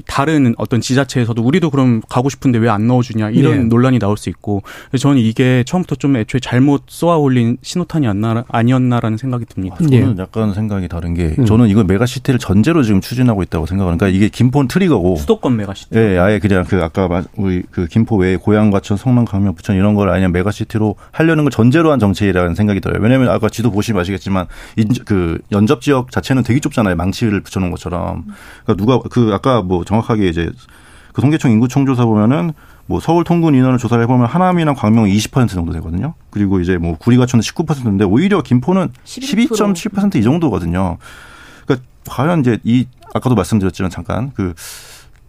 다른 어떤 지자체에서도 우리도 그럼 가고 싶은데 왜 안 넣어주냐 이런 네. 논란이 나올 수 있고 저는 이게 처음부터 좀 애초에 잘못 쏘아 올린 신호탄이었나 아니었나 라는 생각이 듭니다. 저는 네. 약간 생각이 다른 게 음. 저는 이걸 메가시티를 전제로 지금 추진하고 있다고 생각하는 그러니까 이게 김포는 트리거고 수도권 메가시티. 네, 아예 그냥 그 아까 우리 그 김포 외에 고양 과천, 성남, 광명, 부천 이런 걸 아니면 메가시티로 하려는 걸 전제로 한 정책이라는 생각이 들어요. 왜냐하면 왜냐면 아까 지도 보시면 아시겠지만 그 연접 지역 자체는 되게 좁잖아요. 망치를 붙여놓은 것처럼. 그러니까 누가 그 아까 뭐 정확하게 이제 그 통계청 인구총 조사 보면은 뭐 서울 통군 인원을 조사를 해보면 하남이나 광명은 20% 정도 되거든요. 그리고 이제 뭐 구리가천은 19%인데 오히려 김포는 12.7%이 정도거든요. 그러니까 과연 이제 이 아까도 말씀드렸지만 잠깐 그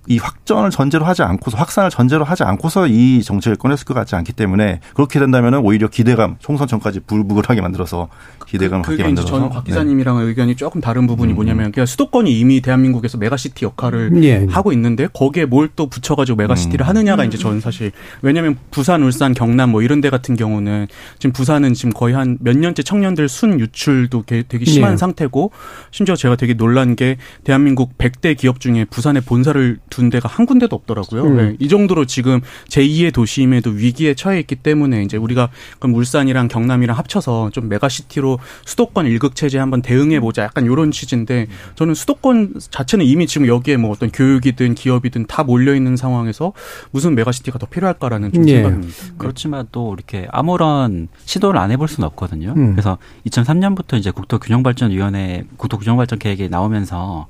이 확전을 전제로 하지 않고서 확산을 전제로 하지 않고서 이 정책을 꺼냈을 것 같지 않기 때문에 그렇게 된다면 오히려 기대감 총선 전까지 불부글하게 만들어서 기대감을 그, 갖게 만들어서 저는 곽 기자님이랑 네. 의견이 조금 다른 부분이 음. 뭐냐면 그냥 수도권이 이미 대한민국에서 메가시티 역할을 예. 하고 있는데 거기에 뭘 또 붙여가지고 메가시티를 음. 하느냐가 이제 저는 사실 왜냐하면 부산, 울산, 경남 뭐 이런 데 같은 경우는 지금 부산은 지금 거의 한 몇 년째 청년들 순 유출도 되게 심한 예. 상태고 심지어 제가 되게 놀란 게 대한민국 100대 기업 중에 부산에 본사를 두둔 데가 한 군데도 없더라고요. 음. 네, 이 정도로 지금 제2의 도시임에도 위기에 처해 있기 때문에 이제 우리가 그럼 울산이랑 경남이랑 합쳐서 좀 메가시티로 수도권 일극 체제 한번 대응해 보자. 약간 이런 취지인데 저는 수도권 자체는 이미 지금 여기에 뭐 어떤 교육이든 기업이든 다 몰려 있는 상황에서 무슨 메가시티가 더 필요할까라는 좀 예. 생각입니다. 그렇지만 또 이렇게 아무런 시도를 안 해볼 수는 없거든요. 음. 그래서 2003년부터 이제 국토균형발전위원회, 국토균형발전 계획이 나오면서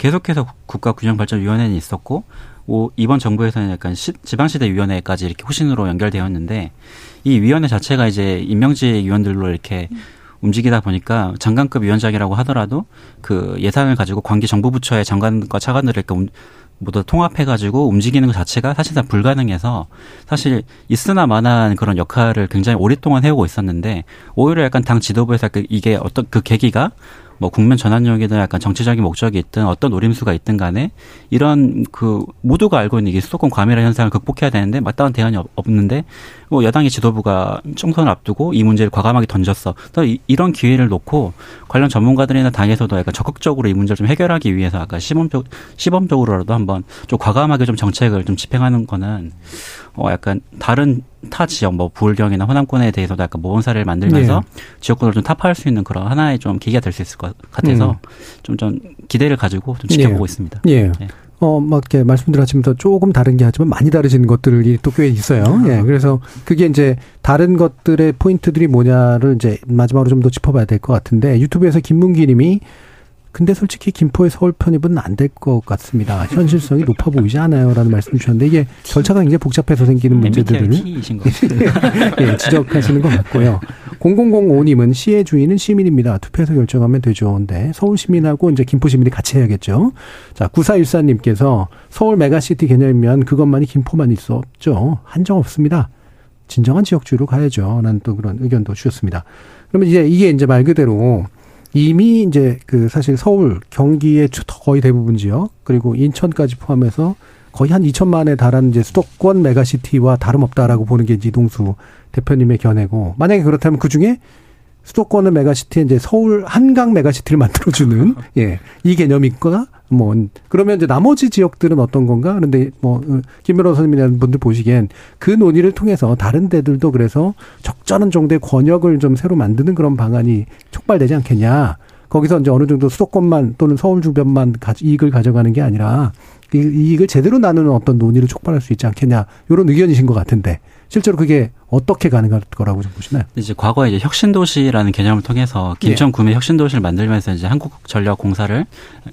계속해서 국가균형발전위원회는 있었고, 오, 이번 정부에서는 약간 시, 지방시대위원회까지 이렇게 후신으로 연결되었는데, 이 위원회 자체가 이제 임명직 위원들로 이렇게 움직이다 보니까 장관급 위원장이라고 하더라도 그 예산을 가지고 관계 정부 부처의 장관과 차관들을 이렇게 움- 모두 통합해가지고 움직이는 것 자체가 사실상 불가능해서 사실 있으나 마나한 그런 역할을 굉장히 오랫동안 해오고 있었는데 오히려 약간 당 지도부에서 약간 이게 어떤 그 계기가 뭐 국면 전환용이든 약간 정치적인 목적이 있든 어떤 노림수가 있든 간에 이런 그 모두가 알고 있는 이게 수도권 과밀화 현상을 극복해야 되는데 마땅한 대안이 없- 없는데 뭐 여당의 지도부가 총선을 앞두고 이 문제를 과감하게 던졌어. 또 이- 이런 기회를 놓고 관련 전문가들이나 당에서도 약간 적극적으로 이 문제를 좀 해결하기 위해서 아까 시범적 시범적으로라도 한번 좀 과감하게 좀 정책을 좀 집행하는 거는 어 약간 다른 타 지역 뭐 부울경이나 호남권에 대해서도 약간 모범 사례를 만들면서 지역구를 좀 타파할 수 있는 그런 하나의 좀 계기가 될 수 있을 것 같아서 좀좀 기대를 가지고 좀 지켜보고 예. 있습니다. 예. 네. 어, 막 이렇게 말씀드렸지만 조금 다른 게 하지만 많이 다르진 것들이 또 꽤 있어요. 예. 그래서 그게 이제 다른 것들의 포인트들이 뭐냐를 이제 마지막으로 좀 더 짚어봐야 될 것 같은데 유튜브에서 김문기 님이 근데 솔직히 김포의 서울 편입은 안 될 것 같습니다. 현실성이 높아 보이지 않아요. 라는 말씀 주셨는데 이게 절차가 굉장히 복잡해서 생기는 문제들을 것 같아요. 예, 지적하시는 것 같고요. 0005님은 시의 주인은 시민입니다. 투표해서 결정하면 되죠. 근데 서울 시민하고 이제 김포 시민이 같이 해야겠죠. 자, 9414님께서 서울 메가시티 개념이면 그것만이 김포만 있었죠. 한정 없습니다. 진정한 지역주의로 가야죠. 라는 또 그런 의견도 주셨습니다. 그러면 이제 이게 이제 말 그대로 이미 이제 그 사실 서울, 경기의 주- 거의 대부분 지역, 그리고 인천까지 포함해서 거의 한 2천만에 달하는 이제 수도권 메가시티와 다름없다라고 보는 게 이제 이동수 대표님의 견해고, 만약에 그렇다면 그 중에 수도권의 메가시티에 이제 서울 한강 메가시티를 만들어주는, 예, 이 개념이 있거나, 뭐, 그러면 이제 나머지 지역들은 어떤 건가? 그런데 뭐, 어, 김 변호사님이라는 분들 보시기엔 그 논의를 통해서 다른 데들도 그래서 적절한 정도의 권역을 좀 새로 만드는 그런 방안이 촉발되지 않겠냐. 거기서 이제 어느 정도 수도권만 또는 서울 주변만 가- 이익을 가져가는 게 아니라 이 이익을 제대로 나누는 어떤 논의를 촉발할 수 있지 않겠냐. 이런 의견이신 것 같은데 실제로 그게 어떻게 가능할 거라고 좀 보시나요? 이제 과거에 이제 혁신도시라는 개념을 통해서 김천 구미 혁신도시를 만들면서 이제 한국전력공사를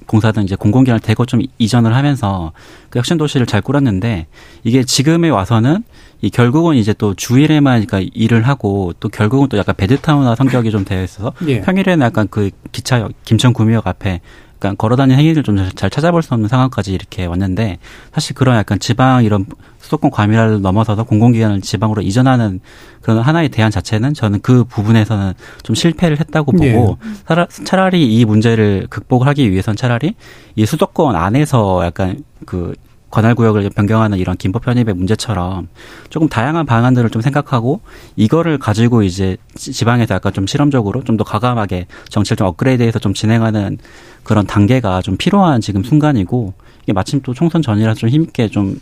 공사든 이제 공공기관을 대거 좀 이전을 하면서 그 혁신도시를 잘 꾸렸는데 이게 지금에 와서는 이 결국은 이제 또 주일에만 그러니까 일을 하고 또 결국은 또 약간 베드타운화 성격이 좀 되어 있어서 예. 평일에는 약간 그 기차역 김천 구미역 앞에 약간 걸어다니는 행위를 좀 잘 찾아볼 수 없는 상황까지 이렇게 왔는데 사실 그런 약간 지방 이런 수도권 과밀화를 넘어서서 공공기관을 지방으로 이전하는 그런 하나의 대안 자체는 저는 그 부분에서는 좀 실패를 했다고 예. 보고 차라- 차라리 이 문제를 극복을 하기 위해선 차라리 이 수도권 안에서 약간 그 관할 구역을 변경하는 이런 김포 편입의 문제처럼 조금 다양한 방안들을 좀 생각하고 이거를 가지고 이제 지- 지방에서 약간 좀 실험적으로 좀 더 과감하게 정치를 좀 업그레이드해서 좀 진행하는 그런 단계가 좀 필요한 지금 순간이고 이게 마침 또 총선 전이라 좀 힘있게 좀,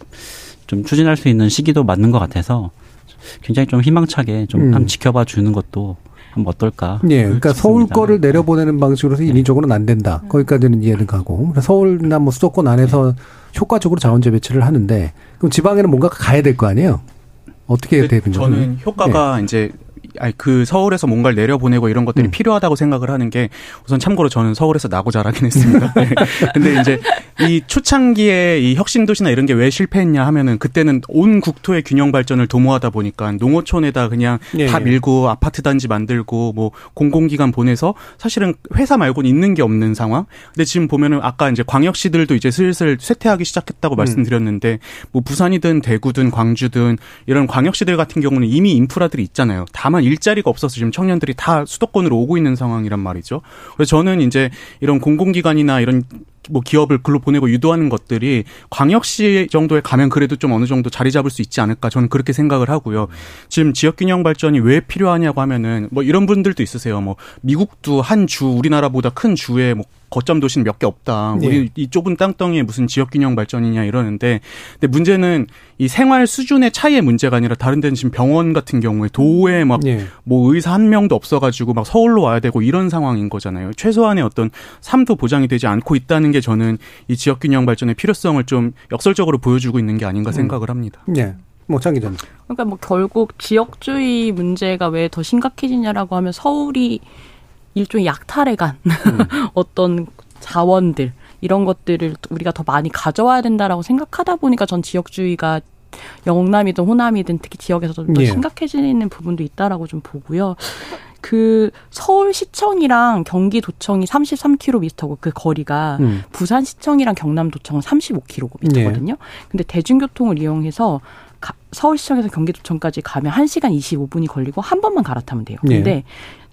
좀 추진할 수 있는 시기도 맞는 것 같아서 굉장히 좀 희망차게 좀 음. 한번 지켜봐 주는 것도 한번 어떨까. 예, 그러니까 서울 싶습니다. 거를 내려보내는 방식으로서 인위적으로는 안 된다. 거기까지는 이해는 가고 서울이나 뭐 수도권 안에서 효과적으로 자원재 배치를 하는데 그럼 지방에는 뭔가 가야 될 거 아니에요? 어떻게 해야 되는 거죠? 저는 효과가 이제 아니 그 서울에서 뭔가를 내려보내고 이런 것들이 음. 필요하다고 생각을 하는 게 우선 참고로 저는 서울에서 나고 자라긴 했습니다. 네. 근데 이제 이 초창기에 이 혁신 도시나 이런 게 왜 실패했냐 하면은 그때는 온 국토의 균형 발전을 도모하다 보니까 농어촌에다 그냥 예, 다 예. 밀고 아파트 단지 만들고 뭐 공공기관 보내서 사실은 회사 말고는 있는 게 없는 상황. 근데 지금 보면은 아까 이제 광역시들도 이제 슬슬 쇠퇴하기 시작했다고 음. 말씀드렸는데 뭐 부산이든 대구든 광주든 이런 광역시들 같은 경우는 이미 인프라들이 있잖아요. 다만 일자리가 없어서 지금 청년들이 다 수도권으로 오고 있는 상황이란 말이죠. 그래서 저는 이제 이런 공공기관이나 이런 뭐 기업을 글로 보내고 유도하는 것들이 광역시 정도에 가면 그래도 좀 어느 정도 자리 잡을 수 있지 않을까 저는 그렇게 생각을 하고요. 지금 지역 균형 발전이 왜 필요하냐고 하면은 뭐 이런 분들도 있으세요. 뭐 미국도 한 주 우리나라보다 큰 주에 뭐 거점 도시는 몇 개 없다. 예. 우리 이 좁은 땅덩이에 무슨 지역 균형 발전이냐 이러는데 근데 문제는 이 생활 수준의 차이의 문제가 아니라 다른 데는 지금 병원 같은 경우에 도에 막 예. 뭐 의사 한 명도 없어 가지고 막 서울로 와야 되고 이런 상황인 거잖아요. 최소한의 어떤 삶도 보장이 되지 않고 있다는 게 저는 이 지역 균형 발전의 필요성을 좀 역설적으로 보여주고 있는 게 아닌가 생각을 합니다. 예. 뭐장 기자님. 그러니까 뭐 결국 지역주의 문제가 왜 더 심각해지냐라고 하면 서울이 일종의 약탈해 간 어떤 자원들 이런 것들을 우리가 더 많이 가져와야 된다라고 생각하다 보니까 전 지역주의가 영남이든 호남이든 특히 지역에서 좀더 예. 심각해지는 부분도 있다라고 좀 보고요. 그 서울시청이랑 경기도청이 33km고 그 거리가 음. 부산시청이랑 경남도청은 35km거든요. 근데 대중교통을 이용해서 가- 서울시청에서 경기도청까지 가면 1시간 25분이 걸리고 한 번만 갈아타면 돼요. 예. 근데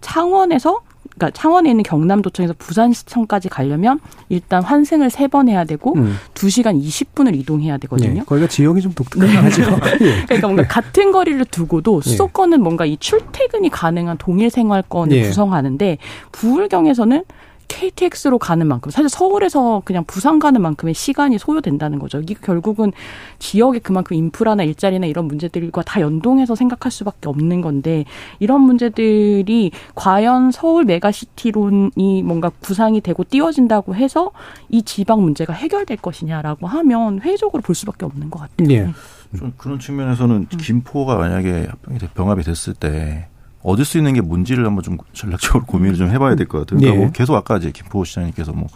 창원에서 그러니까 창원에 있는 경남도청에서 부산시청까지 가려면 일단 환승을 세 번 해야 되고 음. 두 2시간 20분을 이동해야 되거든요. 예. 거기가 지역이 좀 독특하긴 하죠. 예. 그러니까 뭔가 같은 거리를 두고도 예. 수도권은 뭔가 이 출퇴근이 가능한 동일 생활권을 예. 구성하는데 부울경에서는 KTX로 가는 만큼 사실 서울에서 그냥 부산 가는 만큼의 시간이 소요된다는 거죠. 이게 결국은 지역의 그만큼 인프라나 일자리나 이런 문제들과 다 연동해서 생각할 수밖에 없는 건데 이런 문제들이 과연 서울 메가시티론이 뭔가 구상이 되고 띄워진다고 해서 이 지방 문제가 해결될 것이냐라고 하면 회의적으로 볼 수밖에 없는 것 같아요. 예. 좀 그런 측면에서는 김포가 만약에 병합이 됐을 때 얻을 수 있는 게 뭔지를 한번 좀 전략적으로 고민을 좀 해봐야 될 것 같아요. 그러니까 예. 뭐 계속 아까 이제 김포 시장님께서 뭐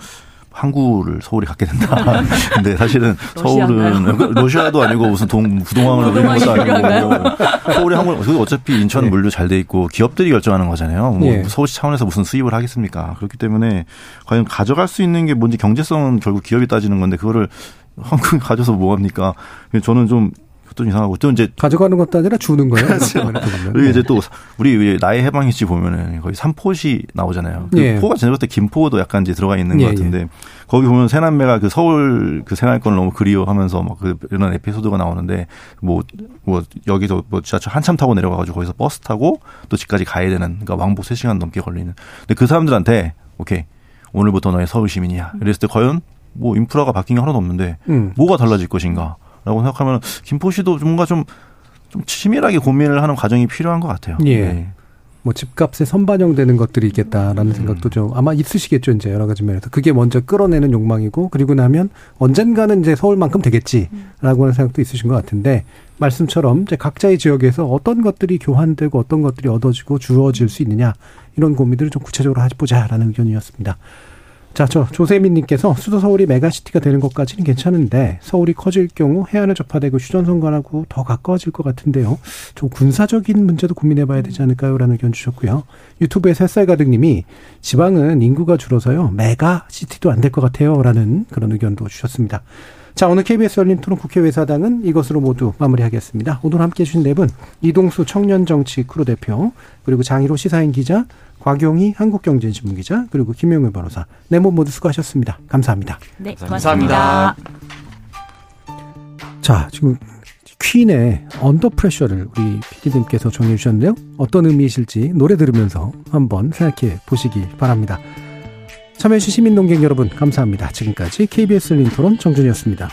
항구를 서울이 갖게 된다. 근데 사실은 서울은 러시아도 아니고 무슨 동 부동항을 노리는 것도 아니고 서울이 항구 그리고 어차피 인천은 물류 잘 돼 있고 기업들이 결정하는 거잖아요. 뭐 예. 서울시 차원에서 무슨 수입을 하겠습니까? 그렇기 때문에 과연 가져갈 수 있는 게 뭔지 경제성은 결국 기업이 따지는 건데 그거를 한국이 가져서 뭐 합니까? 저는 좀 좀 이상하고 또 이제 가져가는 것도 아니라 주는 거예요. 그렇죠. 그리고 이제 네. 또 우리 나의 해방일지 보면은 거의 삼포시 나오잖아요. 그 예. 포가 볼때 김포도 약간 이제 들어가 있는 예, 것 같은데 거기 보면 새남매가 그 서울 그 생활권을 너무 그리워하면서 막 그 이런 에피소드가 나오는데 뭐뭐 여기서 뭐 지하철 한참 타고 내려가가지고 거기서 버스 타고 또 집까지 가야 되는 그러니까 왕복 3 시간 넘게 걸리는. 근데 그 사람들한테 오케이 오늘부터 너의 서울 시민이야. 이랬을 때 과연 뭐 인프라가 바뀐 게 하나도 없는데 음. 뭐가 달라질 것인가? 라고 생각하면 김포시도 뭔가 좀, 좀 치밀하게 고민을 하는 과정이 필요한 것 같아요. 예. 네. 뭐 집값에 선반영되는 것들이 있겠다라는 음. 생각도 좀 아마 있으시겠죠 이제 여러 가지 면에서 그게 먼저 끌어내는 욕망이고 그리고 나면 언젠가는 이제 서울만큼 되겠지라고 하는 생각도 있으신 것 같은데 말씀처럼 이제 각자의 지역에서 어떤 것들이 교환되고 어떤 것들이 얻어지고 주어질 수 있느냐 이런 고민들을 좀 구체적으로 해보자라는 의견이었습니다. 자, 저 조세민님께서 수도 서울이 메가시티가 되는 것까지는 괜찮은데 서울이 커질 경우 해안을 접하되고 휴전선관하고 더 가까워질 것 같은데요. 좀 군사적인 문제도 고민해봐야 되지 않을까요?라는 의견 주셨고요. 유튜브에 새쌀가득님이 지방은 인구가 줄어서요 메가시티도 안 될 것 같아요.라는 그런 의견도 주셨습니다. 자, 오늘 KBS 열린 토론 국회외사당은 이것으로 모두 마무리하겠습니다. 오늘 함께 해주신 네 분, 이동수 청년정치 크루 대표, 그리고 장일호 시사인 기자, 곽용희 한국경제신문 기자, 그리고 김용일 변호사, 네 분 모두 수고하셨습니다. 감사합니다. 네, 감사합니다. 자, 지금 퀸의 Under Pressure를 우리 PD님께서 정리해 주셨는데요. 어떤 의미이실지 노래 들으면서 한번 생각해 보시기 바랍니다. 참여해주신 시민농객 여러분 감사합니다. 지금까지 KBS 열린 토론 정준이었습니다.